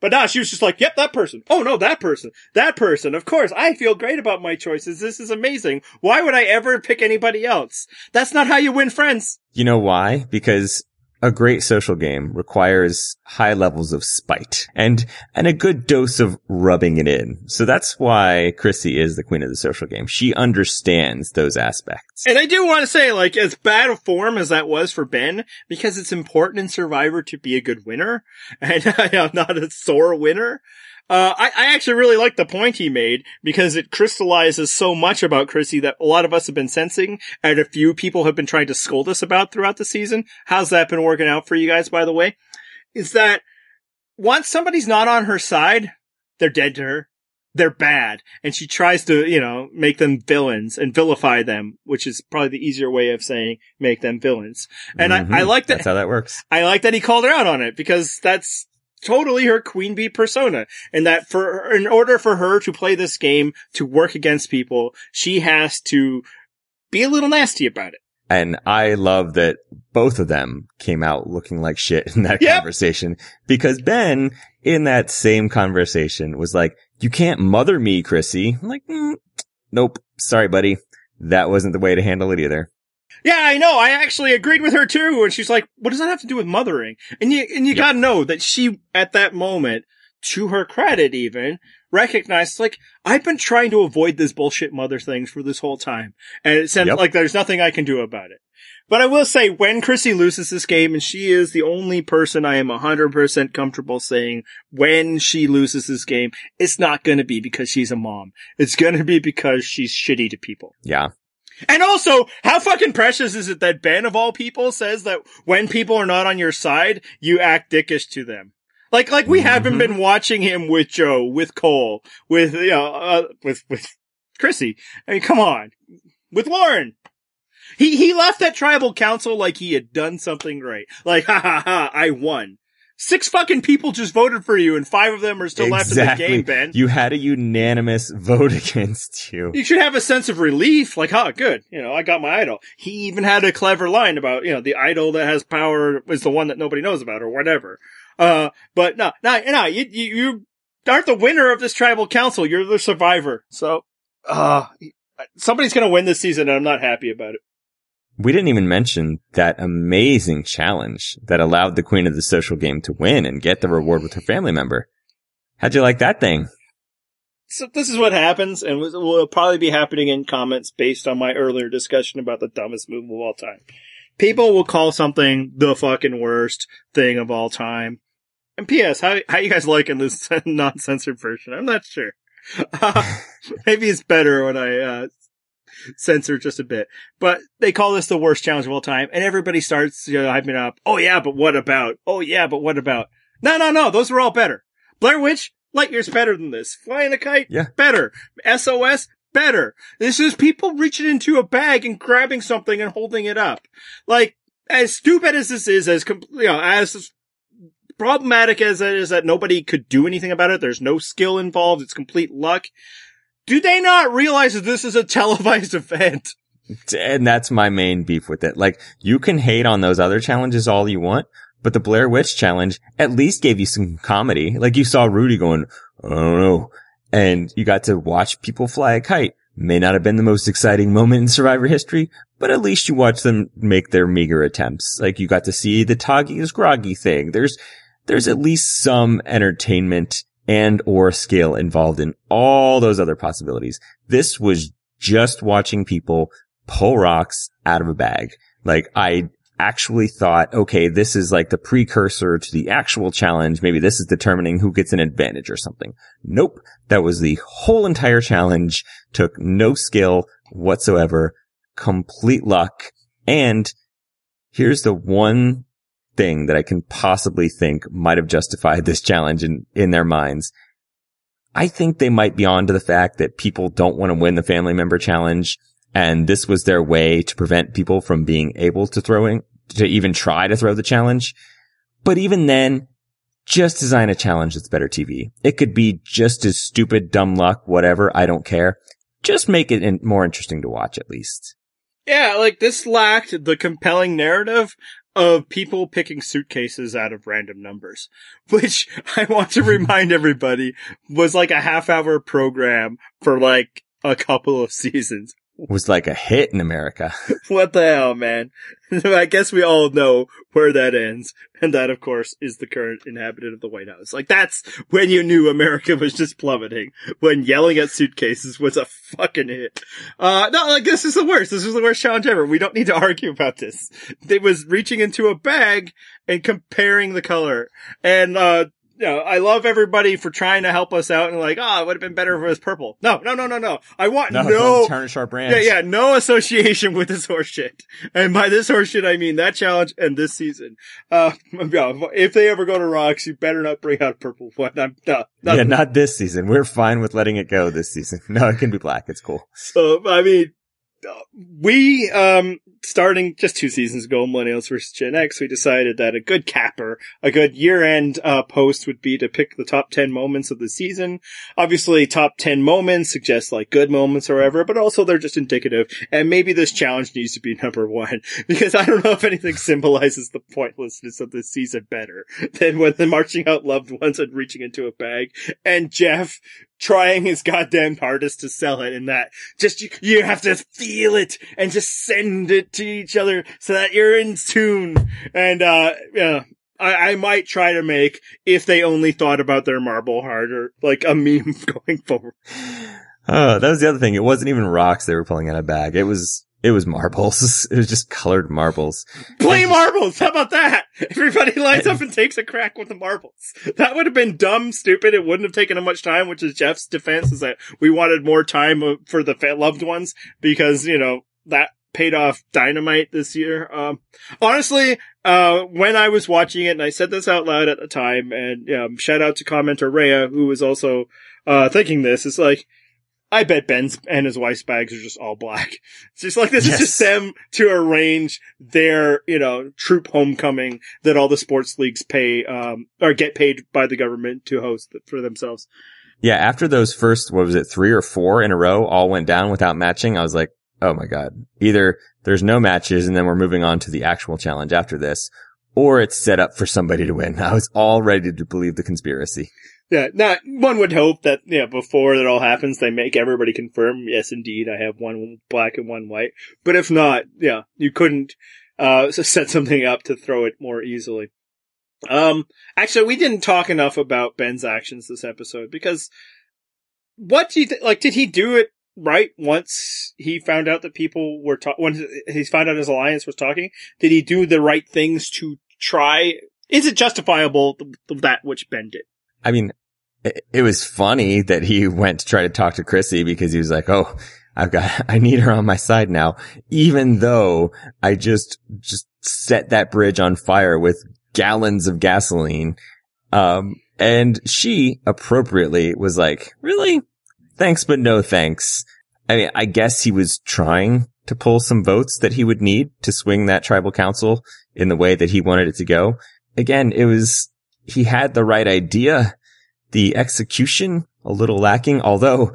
But now she was just like, yep, that person. Oh no, that person. That person. Of course, I feel great about my choices. This is amazing. Why would I ever pick anybody else? That's not how you win friends. You know why? Because a great social game requires high levels of spite and, and a good dose of rubbing it in. So that's why Chrissy is the queen of the social game. She understands those aspects. And I do want to say, like, as bad a form as that was for Ben, because it's important in Survivor to be a good winner and I am not a sore winner. Uh, I, I actually really like the point he made because it crystallizes so much about Chrissy that a lot of us have been sensing and a few people have been trying to scold us about throughout the season. How's that been working out for you guys, by the way? Is that once somebody's not on her side, they're dead to her. They're bad. And she tries to, you know, make them villains and vilify them, which is probably the easier way of saying make them villains. And mm-hmm. I, I like that. That's how that works. I like that he called her out on it because that's totally her queen bee persona. And that for, in order for her to play this game, to work against people, she has to be a little nasty about it. And I love that both of them came out looking like shit in that Yep. conversation because Ben in that same conversation was like, you can't mother me, Chrissy. I'm like, mm, nope. Sorry, buddy. That wasn't the way to handle it either. Yeah, I know. I actually agreed with her too. And she's like, what does that have to do with mothering? And you, and you Yep. gotta know that she, at that moment, to her credit even, recognized like, I've been trying to avoid this bullshit mother thing for this whole time. And it sounds Yep. like there's nothing I can do about it. But I will say when Chrissy loses this game, and she is the only person I am 100% comfortable saying when she loses this game, it's not gonna be because she's a mom. It's gonna be because she's shitty to people. Yeah. And also, how fucking precious is it that Ben of all people says that when people are not on your side, you act dickish to them? Like, like we haven't Mhm. been watching him with Joe, with Cole, with, you know, uh, with, with Chrissy. I mean, come on. With Lauren. He, he left that tribal council like he had done something great. Like, ha ha ha, I won. Six fucking people just voted for you and five of them are still left in the game, Ben. You had a unanimous vote against you. You should have a sense of relief, like, huh, good. You know, I got my idol. He even had a clever line about, you know, the idol that has power is the one that nobody knows about or whatever. Uh, but no, no, no, you, you, you aren't the winner of this tribal council. You're the survivor. So, uh, somebody's gonna win this season and I'm not happy about it. We didn't even mention that amazing challenge that allowed the queen of the social game to win and get the reward with her family member. How'd you like that thing? So this is what happens and will- probably be happening in comments based on my earlier discussion about the dumbest move of all time. People will call something the fucking worst thing of all time. And P.S. How how you guys liking this non-censored version? I'm not sure. Uh, maybe it's better when I uh, censor just a bit. But they call this the worst challenge of all time, and everybody starts you know, hyping up. Oh yeah, but what about? Oh yeah, but what about? No, no, no. Those were all better. Blair Witch, light years better than this. Flying a kite, Yeah. better. SOS, better. This is people reaching into a bag and grabbing something and holding it up. Like, as stupid as this is, as, com- you know, as problematic as it is that nobody could do anything about it, there's no skill involved, it's complete luck. Do they not realize that this is a televised event? And that's my main beef with it. Like, you can hate on those other challenges all you want, but the Blair Witch challenge at least gave you some comedy. Like, you saw Rudy going, I don't know. And you got to watch people fly a kite. May not have been the most exciting moment in Survivor history, but at least you watched them make their meager attempts. Like, you got to see the Tagi is groggy thing. There's, there's at least some entertainment and or skill involved in all those other possibilities. This was just watching people pull rocks out of a bag. Like I actually thought, okay, this is like the precursor to the actual challenge. Maybe this is determining who gets an advantage or something. Nope. That was the whole entire challenge. Took no skill whatsoever, complete luck. And here's the one thing that I can possibly think might have justified this challenge in, in their minds. I think they might be on to the fact that people don't want to win the family member challenge. And this was their way to prevent people from being able to throw to even try to throw the challenge. But even then, just design a challenge that's better TV. It could be just as stupid, dumb luck, whatever. I don't care. Just make it in- more interesting to watch at least. Yeah, like this lacked the compelling narrative of people picking suitcases out of random numbers, which I want to remind everybody was like a half hour program for like a couple of seasons. Was like a hit in America. What the hell, man? I guess we all know where that ends. And that, of course, is the current inhabitant of the White House. Like, that's when you knew America was just plummeting. When yelling at suitcases was a fucking hit. Uh, no, like, this is the worst. This is the worst challenge ever. We don't need to argue about this. It was reaching into a bag and comparing the color. And, uh, you know, I love everybody for trying to help us out and like, oh, it would have been better if it was purple. No, no, no, no, no. I want no, don't tarnish our brand. yeah, yeah, no association with this horseshit. And by this horseshit, I mean that challenge and this season. Uh, yeah, if they ever go to Rocks, you better not bring out purple one. I'm no, not, Yeah, not this season. We're fine with letting it go this season. No, it can be black. It's cool. So, I mean, we, um, starting just two seasons ago, Millennials versus Gen X, we decided that a good capper, a good year-end uh, post would be to pick the top 10 moments of the season. Obviously, top 10 moments suggest like good moments or whatever, but also they're just indicative. And maybe this challenge needs to be number one because I don't know if anything symbolizes the pointlessness of this season better than when the marching out loved ones and reaching into a bag and Jeff trying his goddamn hardest to sell it and that just you, you have to feel it and just send it to each other so that you're in tune. And, uh, yeah, I, I might try to make if they only thought about their marble harder, like a meme going forward. Oh, that was the other thing. It wasn't even rocks they were pulling out of bag. It was, it was marbles. It was just colored marbles. Play marbles! How about that? Everybody lines up and takes a crack with the marbles. That would have been dumb, stupid. It wouldn't have taken much time, which is Jeff's defense is that we wanted more time uh, for the loved ones because, you know, that paid off dynamite this year. Um, honestly, uh, when I was watching it, and I said this out loud at the time, and um, shout out to commenter Rhea, who was also uh, thinking this, is like, I bet Ben's and his wife's bags are just all black. It's just like this yes. is just them to arrange their, you know, troop homecoming that all the sports leagues pay, um, or get paid by the government to host for themselves. Yeah, after those first, what was it, three or four in a row all went down without matching, I was like, oh my god. Either there's no matches and then we're moving on to the actual challenge after this, or it's set up for somebody to win. I was all ready to believe the conspiracy. Yeah, not one would hope that yeah you know, before that all happens they make everybody confirm yes indeed I have one black and one white. But if not, yeah, you couldn't uh set something up to throw it more easily. Um actually we didn't talk enough about Ben's actions this episode because what do you think like did he do it right once he found out that people were ta- when he found out his alliance was talking did he do the right things to try is it justifiable that which Ben did I mean, it, it was funny that he went to try to talk to Chrissy because he was like, Oh, I've got, I need her on my side now, even though I just, just set that bridge on fire with gallons of gasoline. Um, and she appropriately was like, really? Thanks, but no thanks. I mean, I guess he was trying to pull some votes that he would need to swing that tribal council in the way that he wanted it to go. Again, it was, he had the right idea. The execution a little lacking, although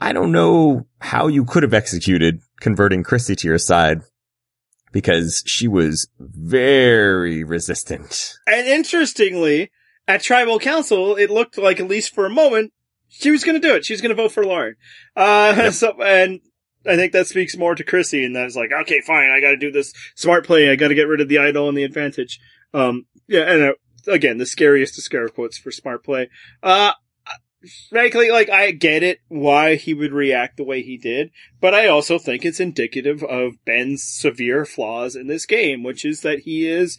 I don't know how you could have executed converting Chrissy to your side because she was very resistant. And interestingly, at tribal council, it looked like at least for a moment she was going to do it. She was going to vote for Lauren. Uh, yep. so, and I think that speaks more to Chrissy and that's like, okay, fine. I got to do this smart play. I got to get rid of the idol and the advantage. Um, yeah, and uh, again, the scariest of scare quotes for smart play. Uh, frankly, like, I get it why he would react the way he did, but I also think it's indicative of Ben's severe flaws in this game, which is that he is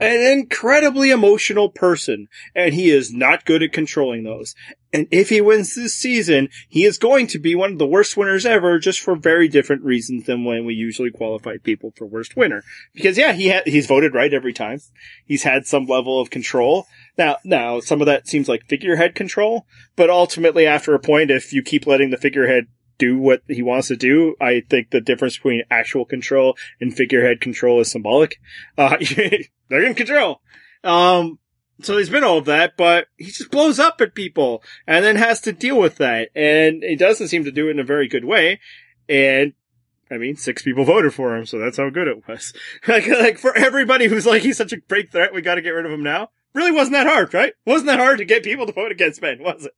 an incredibly emotional person, and he is not good at controlling those. And if he wins this season, he is going to be one of the worst winners ever, just for very different reasons than when we usually qualify people for worst winner. Because yeah, he ha- he's voted right every time. He's had some level of control. Now, now, some of that seems like figurehead control, but ultimately after a point, if you keep letting the figurehead do what he wants to do. I think the difference between actual control and figurehead control is symbolic. Uh, they're in control. Um, so he's been all of that, but he just blows up at people and then has to deal with that. And he doesn't seem to do it in a very good way. And I mean, six people voted for him, so that's how good it was. like, like for everybody who's like, he's such a great threat, we gotta get rid of him now. Really wasn't that hard, right? Wasn't that hard to get people to vote against Ben, was it?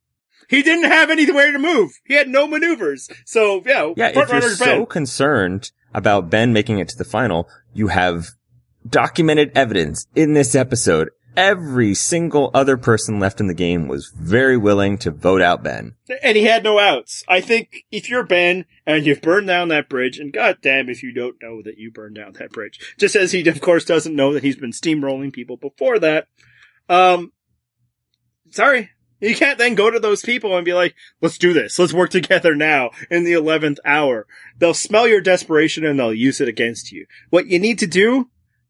He didn't have anywhere to move. He had no maneuvers. So, yeah, yeah if you're so concerned about Ben making it to the final, you have documented evidence in this episode. Every single other person left in the game was very willing to vote out Ben. And he had no outs. I think if you're Ben and you've burned down that bridge, and goddamn if you don't know that you burned down that bridge, just as he of course doesn't know that he's been steamrolling people before that, um, sorry, you can't then go to those people and be like, let's do this. Let's work together now in the 11th hour. They'll smell your desperation and they'll use it against you. What you need to do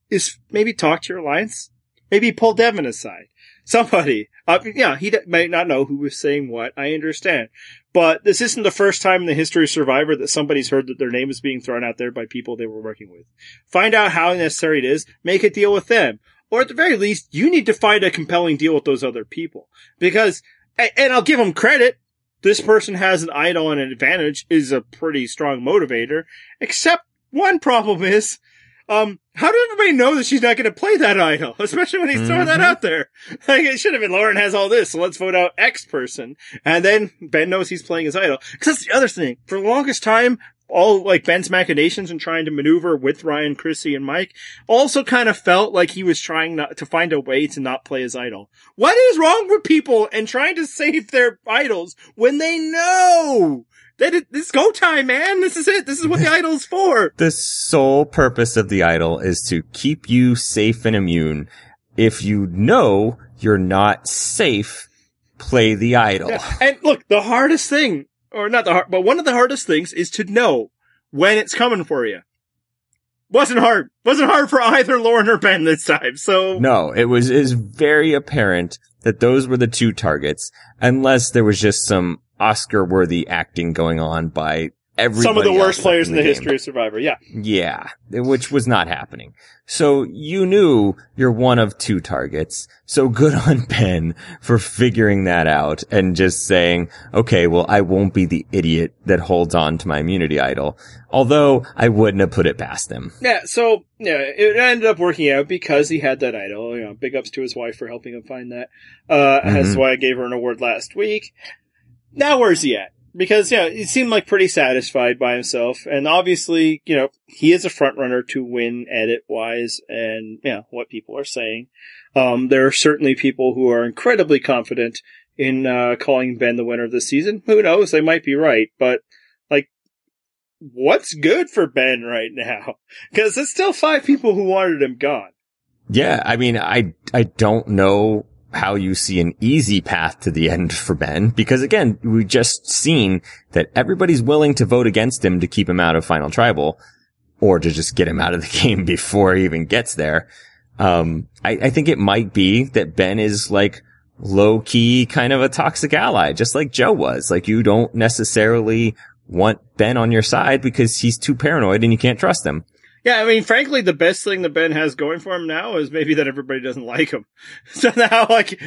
is maybe talk to your alliance. Maybe pull Devon aside. Somebody. Uh, yeah, he d- might not know who was saying what. I understand. but this isn't the first time in the history of Survivor that somebody's heard that their name is being thrown out there by people they were working with. Find out how necessary it is, make a deal with them. Or at the very least, you need to find a compelling deal with those other people. Because, and I'll give them credit, this person has an idol and an advantage is a pretty strong motivator, except one problem is, um, how did everybody know that she's not going to play that idol? Especially when he's throwing mm-hmm. that out there. Like, it should have been Lauren has all this, so let's vote out X person. And then Ben knows he's playing his idol. Cause that's the other thing. For the longest time, all like Ben's machinations and trying to maneuver with Ryan, Chrissy, and Mike also kind of felt like he was trying not to find a way to not play his idol. What is wrong with people and trying to save their idols when they know that it, this go time, man? This is it. This is what the idol's for. The sole purpose of the idol is to keep you safe and immune. If you know you're not safe, play the idol. Yeah. And look, the hardest thing or not the hard, but one of the hardest things is to know when it's coming for you. Wasn't hard. Wasn't hard for either Lauren or Ben this time. So no, it was is very apparent that those were the two targets, unless there was just some Oscar worthy acting going on by some of the worst players in the, the history of Survivor. Yeah. Yeah. Which was not happening. So you knew you're one of two targets. So good on Ben for figuring that out and just saying, okay, well, I won't be the idiot that holds on to my immunity idol. Although I wouldn't have put it past him. Yeah. So yeah, it ended up working out because he had that idol. You know, big ups to his wife for helping him find that. Uh, mm-hmm. that's why I gave her an award last week. Now where's he at? Because yeah, he seemed like pretty satisfied by himself, and obviously, you know, he is a front runner to win edit wise, and know what people are saying. Um, there are certainly people who are incredibly confident in uh, calling Ben the winner of the season. Who knows? They might be right, but like, what's good for Ben right now? Because there's still five people who wanted him gone. Yeah, I mean, I I don't know how you see an easy path to the end for Ben, because again, we've just seen that everybody's willing to vote against him to keep him out of final tribal or to just get him out of the game before he even gets there. Um, I, I think it might be that Ben is like low key kind of a toxic ally, just like Joe was. Like you don't necessarily want Ben on your side because he's too paranoid and you can't trust him. Yeah, I mean, frankly, the best thing that Ben has going for him now is maybe that everybody doesn't like him. So now, like,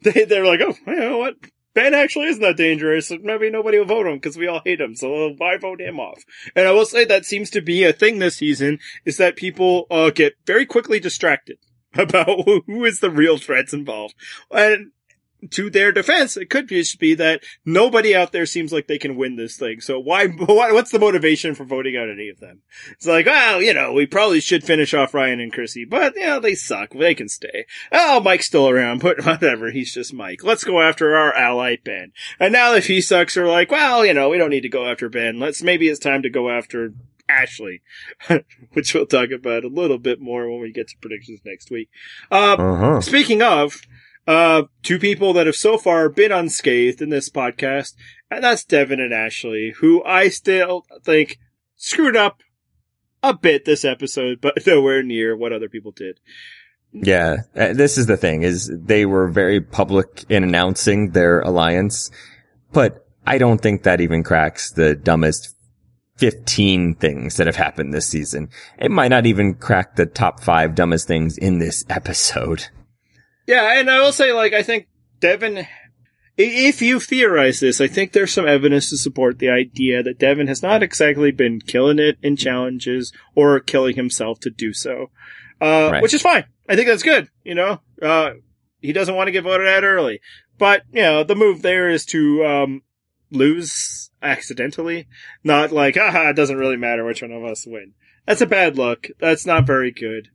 they, they're like, oh, you know what? Ben actually isn't that dangerous. Maybe nobody will vote him because we all hate him. So why vote him off? And I will say that seems to be a thing this season is that people uh, get very quickly distracted about who is the real threats involved. And to their defense, it could just be that nobody out there seems like they can win this thing. So why, what's the motivation for voting out any of them? It's like, well, you know, we probably should finish off Ryan and Chrissy, but, you know, they suck. They can stay. Oh, Mike's still around, but whatever. He's just Mike. Let's go after our ally, Ben. And now if he sucks, we're like, well, you know, we don't need to go after Ben. Let's, maybe it's time to go after Ashley, which we'll talk about a little bit more when we get to predictions next week. Uh, uh-huh. speaking of, uh, two people that have so far been unscathed in this podcast, and that's Devon and Ashley, who I still think screwed up a bit this episode, but nowhere near what other people did. Yeah, uh, this is the thing is they were very public in announcing their alliance, but I don't think that even cracks the dumbest 15 things that have happened this season. It might not even crack the top five dumbest things in this episode. Yeah, and I will say, like, I think Devon, if you theorize this, I think there's some evidence to support the idea that Devon has not exactly been killing it in challenges or killing himself to do so. Uh, right. which is fine. I think that's good, you know? Uh, he doesn't want to get voted out early. But, you know, the move there is to, um, lose accidentally. Not like, haha, it doesn't really matter which one of us win. That's a bad look. That's not very good.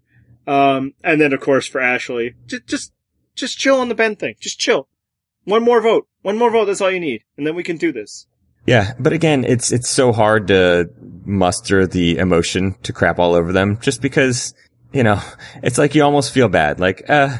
Um, and then of course for Ashley, just, just just chill on the Ben thing. Just chill. One more vote. One more vote. That's all you need. And then we can do this. Yeah. But again, it's, it's so hard to muster the emotion to crap all over them just because, you know, it's like you almost feel bad. Like, uh,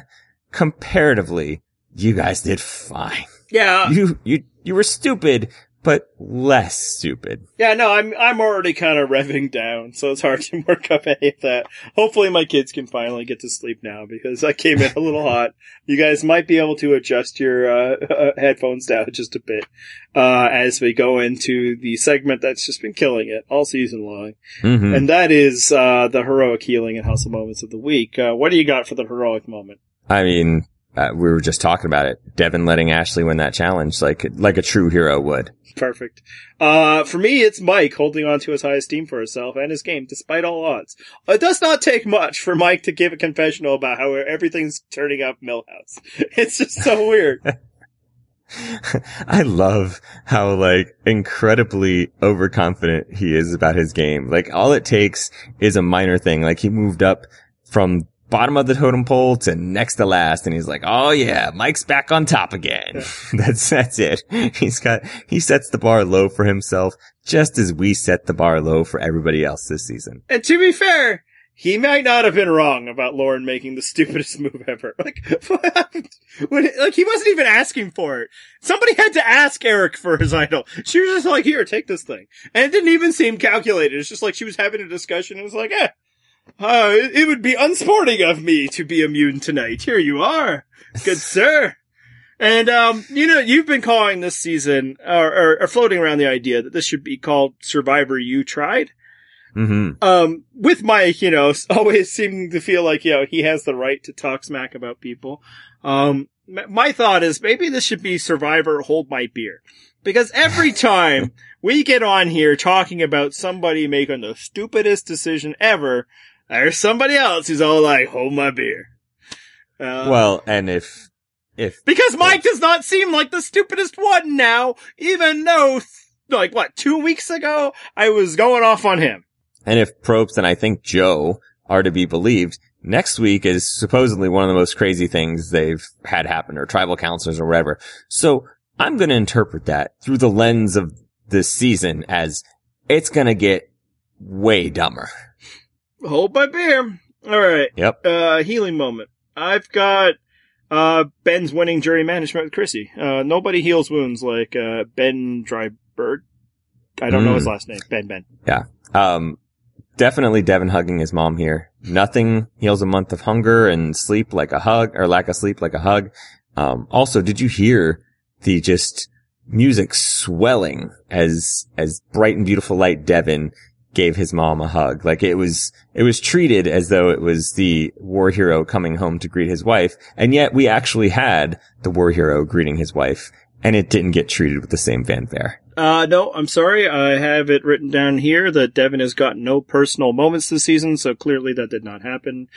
comparatively, you guys did fine. Yeah. You, you, you were stupid, but less stupid. Yeah, no, I'm I'm already kind of revving down, so it's hard to work up any of that. Hopefully, my kids can finally get to sleep now because I came in a little hot. You guys might be able to adjust your uh, headphones down just a bit uh, as we go into the segment that's just been killing it all season long, hmm and that is uh, the heroic healing and hustle moments of the week. Uh, what do you got for the heroic moment? I mean, uh, we were just talking about it. Devon letting Ashley win that challenge like like a true hero would. Perfect. Uh, for me, it's Mike holding on to his high esteem for himself and his game, despite all odds. It does not take much for Mike to give a confessional about how everything's turning up Milhouse. It's just so weird. I love how like incredibly overconfident he is about his game. Like all it takes is a minor thing. Like he moved up from bottom of the totem pole to next to last and he's like, Oh yeah, Mike's back on top again. that's, that's it. He's got, he sets the bar low for himself just as we set the bar low for everybody else this season. and to be fair, he might not have been wrong about Lauren making the stupidest move ever. Like, what? When, like he wasn't even asking for it. Somebody had to ask Erik for his idol. She was just like, here, take this thing. And it didn't even seem calculated. It's just like she was having a discussion and was like, eh, uh, it, would be unsporting of me to be immune tonight. Here you are. Good sir. And, um, you know, you've been calling this season, or, or, or floating around the idea that this should be called Survivor You Tried hmm um, with Mike, you know, always seeming to feel like, you know, he has the right to talk smack about people. Um, my thought is maybe this should be Survivor Hold My Beer. Because every time we get on here talking about somebody making the stupidest decision ever, there's somebody else who's all like, hold my beer. Uh, Well, and if, if because Mike does not seem like the stupidest one now, even though, like, what, two weeks ago, I was going off on him. And if Probst and I think Joe are to be believed, next week is supposedly one of the most crazy things they've had happen or tribal councilors or whatever. So I'm going to interpret that through the lens of this season as it's going to get way dumber. Hold my beer. All right. Yep. Uh, healing moment. I've got, uh, Ben's winning jury management with Chrissy. Uh, nobody heals wounds like, uh, Ben Dryberg. I don't know his Mm. last name. Ben Ben. Yeah. Um, definitely Devon hugging his mom here. Nothing heals a month of hunger and sleep like a hug or lack of sleep like a hug. Um, also, did you hear the just music swelling as, as bright and beautiful light Devon gave his mom a hug? Like it was, it was treated as though it was the war hero coming home to greet his wife. And yet we actually had the war hero greeting his wife and it didn't get treated with the same fanfare. Uh, no, I'm sorry. I have it written down here that Devon has got no personal moments this season, so clearly that did not happen.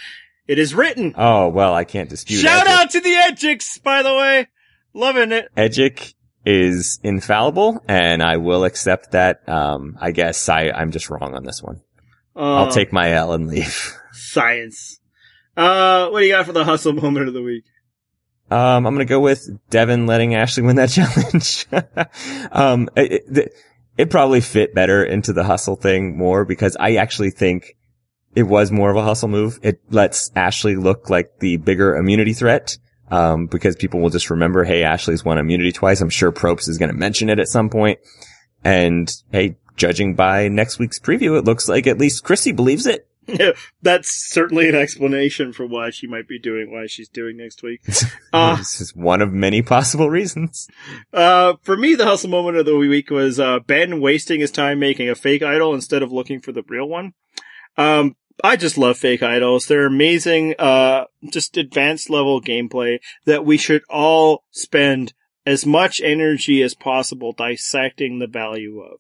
It is written. Oh, well, I can't dispute it. Shout Edgic. out to the Edgics, by the way. Loving it. Edgic is infallible, and I will accept that. Um, I guess I, I'm just wrong on this one. Uh, I'll take my L and leave. science. Uh, what do you got for the hustle moment of the week? Um, I'm gonna go with Devon letting Ashley win that challenge. um, it, it, it probably fit better into the hustle thing more because I actually think it was more of a hustle move. It lets Ashley look like the bigger immunity threat. Um, because people will just remember, hey, Ashley's won immunity twice. I'm sure Probst is going to mention it at some point. And hey, judging by next week's preview, it looks like at least Chrissy believes it. That's certainly an explanation for why she might be doing why she's doing next week. Uh, this is one of many possible reasons. Uh, for me, the hustle moment of the week was, uh, Ben wasting his time making a fake idol instead of looking for the real one. Um, I just love fake idols. They're amazing, uh, just advanced level gameplay that we should all spend as much energy as possible dissecting the value of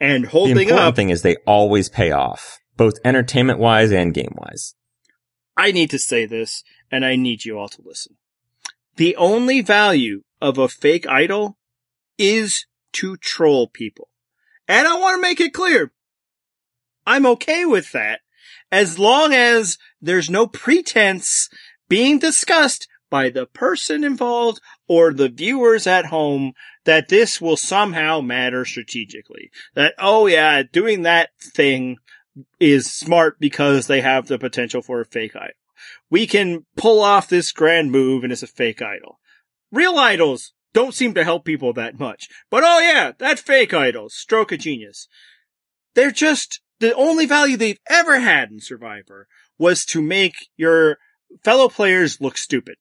and holding up. The important up. thing is they always pay off, both entertainment wise and game wise. I need to say this and I need you all to listen. The only value of a fake idol is to troll people. And I want to make it clear. I'm okay with that as long as there's no pretense being discussed by the person involved or the viewers at home that this will somehow matter strategically. That, oh yeah, doing that thing is smart because they have the potential for a fake idol. We can pull off this grand move and it's a fake idol. Real idols don't seem to help people that much. But oh yeah, that fake idol, stroke of genius. They're just, the only value they've ever had in Survivor was to make your fellow players look stupid.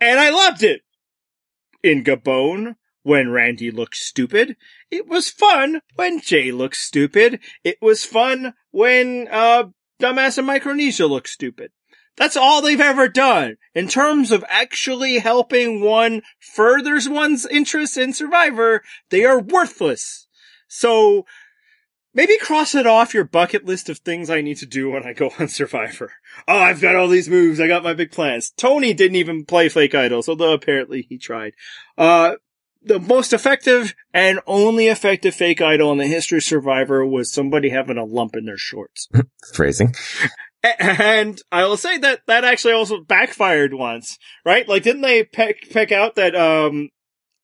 And I loved it. In Gabon, when Randy looked stupid. It was fun when Jay looked stupid. It was fun when, uh, Dumbass in Micronesia looked stupid. That's all they've ever done. In terms of actually helping one furthers one's interest in Survivor, they are worthless. So, maybe cross it off your bucket list of things I need to do when I go on Survivor. Oh, I've got all these moves. I got my big plans. Tony didn't even play Fake Idols, although apparently he tried. Uh, the most effective and only effective fake idol in the history of Survivor was somebody having a lump in their shorts. Phrasing. And I will say that that actually also backfired once, right? Like, didn't they pick, pick out that, um,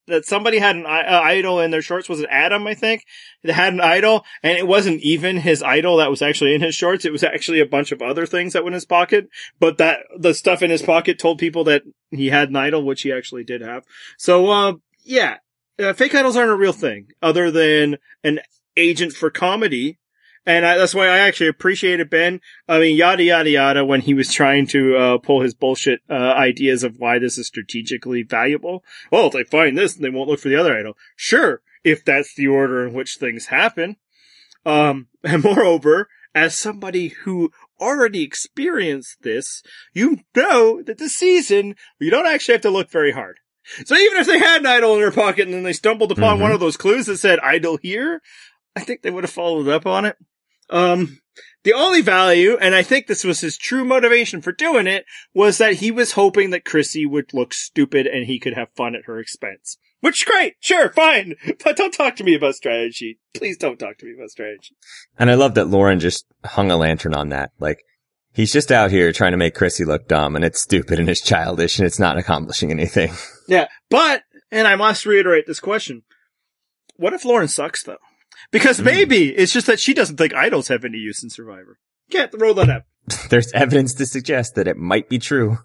that somebody had an uh, idol in their shorts? Was it Adam, I think? That had an idol, and it wasn't even his idol that was actually in his shorts. It was actually a bunch of other things that were in his pocket, but that, the stuff in his pocket told people that he had an idol, which he actually did have. So, uh, yeah, uh, fake idols aren't a real thing other than an agent for comedy. And I, that's why I actually appreciated Ben. I mean, yada, yada, yada, when he was trying to, uh, pull his bullshit, uh, ideas of why this is strategically valuable. Well, if they find this, they won't look for the other idol. Sure. If that's the order in which things happen. Um, and moreover, as somebody who already experienced this, you know that the season, you don't actually have to look very hard. So even if they had an idol in their pocket and then they stumbled upon mm-hmm. one of those clues that said idol here, I think they would have followed up on it. Um, the only value, and I think this was his true motivation for doing it, was that he was hoping that Chrissy would look stupid and he could have fun at her expense. Which is great. Sure, fine. But don't talk to me about strategy. Please don't talk to me about strategy. And I love that Lauren just hung a lantern on that. Like, He's just out here trying to make Chrissy look dumb and it's stupid and it's childish and it's not accomplishing anything. Yeah. But, and I must reiterate this question. What if Lauren sucks though? Because hmm. maybe mm. it's just that she doesn't think idols have any use in Survivor. Can't roll that up. There's evidence to suggest that it might be true.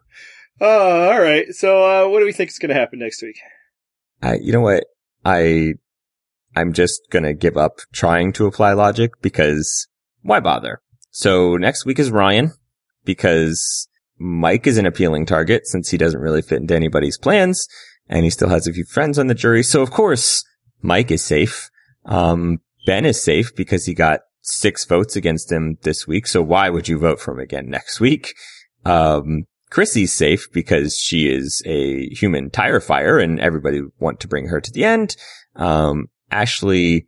Oh, all right. So, uh, what do we think is going to happen next week? Uh, you know what? I, I'm just going to give up trying to apply logic because why bother? So next week is Ryan because Mike is an appealing target since he doesn't really fit into anybody's plans and he still has a few friends on the jury. So of course, Mike is safe. Um, Ben is safe because he got six votes against him this week. So why would you vote for him again next week? Um, Chrissy's safe because she is a human tire fire and everybody want to bring her to the end. Um, Ashley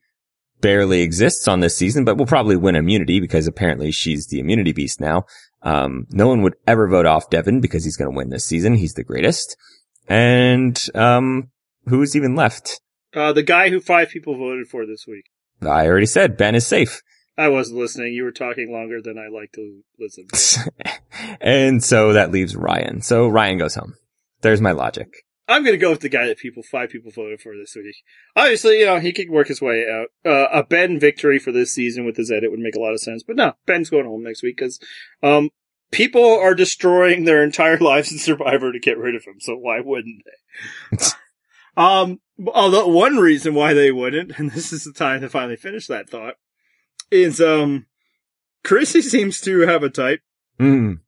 barely exists on this season, but will probably win immunity because apparently she's the immunity beast now. Um, no one would ever vote off Devon because he's going to win this season. He's the greatest. And, um, who's even left? Uh, the guy who five people voted for this week. I already said Ben is safe. I wasn't listening. You were talking longer than I like to listen. and so that leaves Ryan. So Ryan goes home. There's my logic. I'm going to go with the guy that people, five people voted for this week. Obviously, you know, he could work his way out. Uh, a Ben victory for this season with his edit would make a lot of sense. But no, Ben's going home next week because, um, people are destroying their entire lives in Survivor to get rid of him. So why wouldn't they? um, although one reason why they wouldn't, and this is the time to finally finish that thought, is, um, Chrissy seems to have a type. Mm.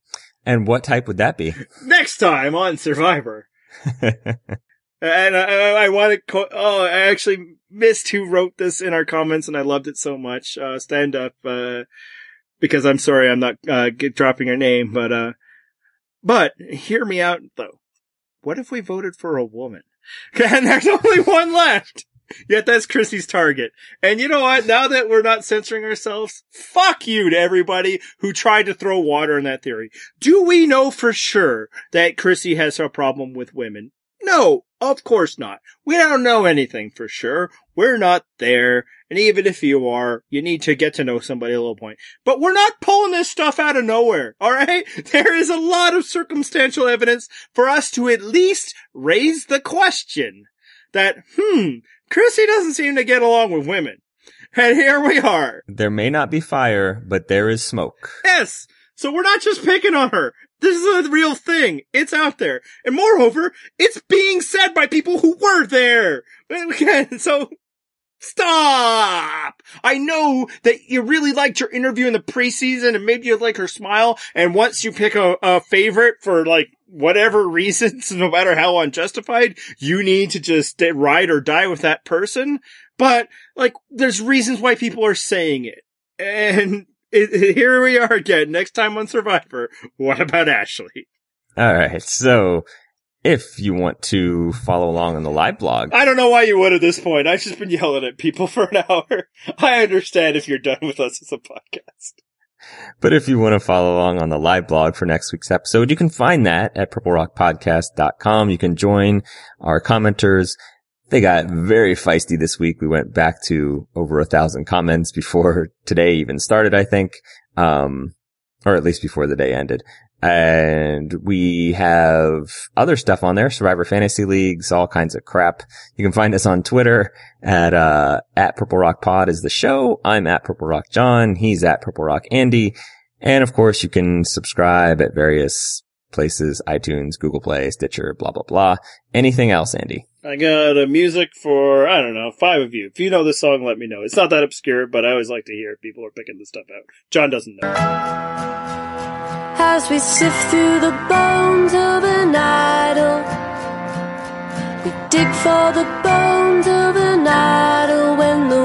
And what type would that be? Next time on Survivor. and I, I want to, co- oh, I actually missed who wrote this in our comments and I loved it so much. Uh, stand up, uh, because I'm sorry I'm not, uh, dropping your name, but, uh, but hear me out though. What if we voted for a woman? And there's only one left. Yet that's Chrissy's target. And you know what? Now that we're not censoring ourselves, fuck you to everybody who tried to throw water in that theory. Do we know for sure that Chrissy has a problem with women? No, of course not. We don't know anything for sure. We're not there. And even if you are, you need to get to know somebody a little point. But we're not pulling this stuff out of nowhere. All right. There is a lot of circumstantial evidence for us to at least raise the question that, hmm, Chrissy doesn't seem to get along with women. And here we are. There may not be fire, but there is smoke. Yes. So we're not just picking on her. This is a real thing. It's out there. And moreover, it's being said by people who were there. Again, So Stop! I know that you really liked your interview in the preseason and maybe you like her smile. And once you pick a, a favorite for like whatever reasons, no matter how unjustified, you need to just ride or die with that person. But like, there's reasons why people are saying it. And here we are again, next time on Survivor. What about Ashley? All right. So if you want to follow along on the live blog. I don't know why you would at this point. I've just been yelling at people for an hour. I understand if you're done with us as a podcast. But if you want to follow along on the live blog for next week's episode, you can find that at purplerockpodcast.com. You can join our commenters. They got very feisty this week. We went back to over a thousand comments before today even started, I think. Um, or at least before the day ended. And we have other stuff on there, Survivor Fantasy Leagues, all kinds of crap. You can find us on Twitter at, uh, at Purple Rock Pod is the show. I'm at Purple Rock John. He's at Purple Rock Andy. And of course, you can subscribe at various places, iTunes, Google Play, Stitcher, blah, blah, blah. Anything else, Andy? I got a music for, I don't know, five of you. If you know this song, let me know. It's not that obscure, but I always like to hear people are picking this stuff out. John doesn't know. As we sift through the bones of an idol, we dig for the bones of an idol when the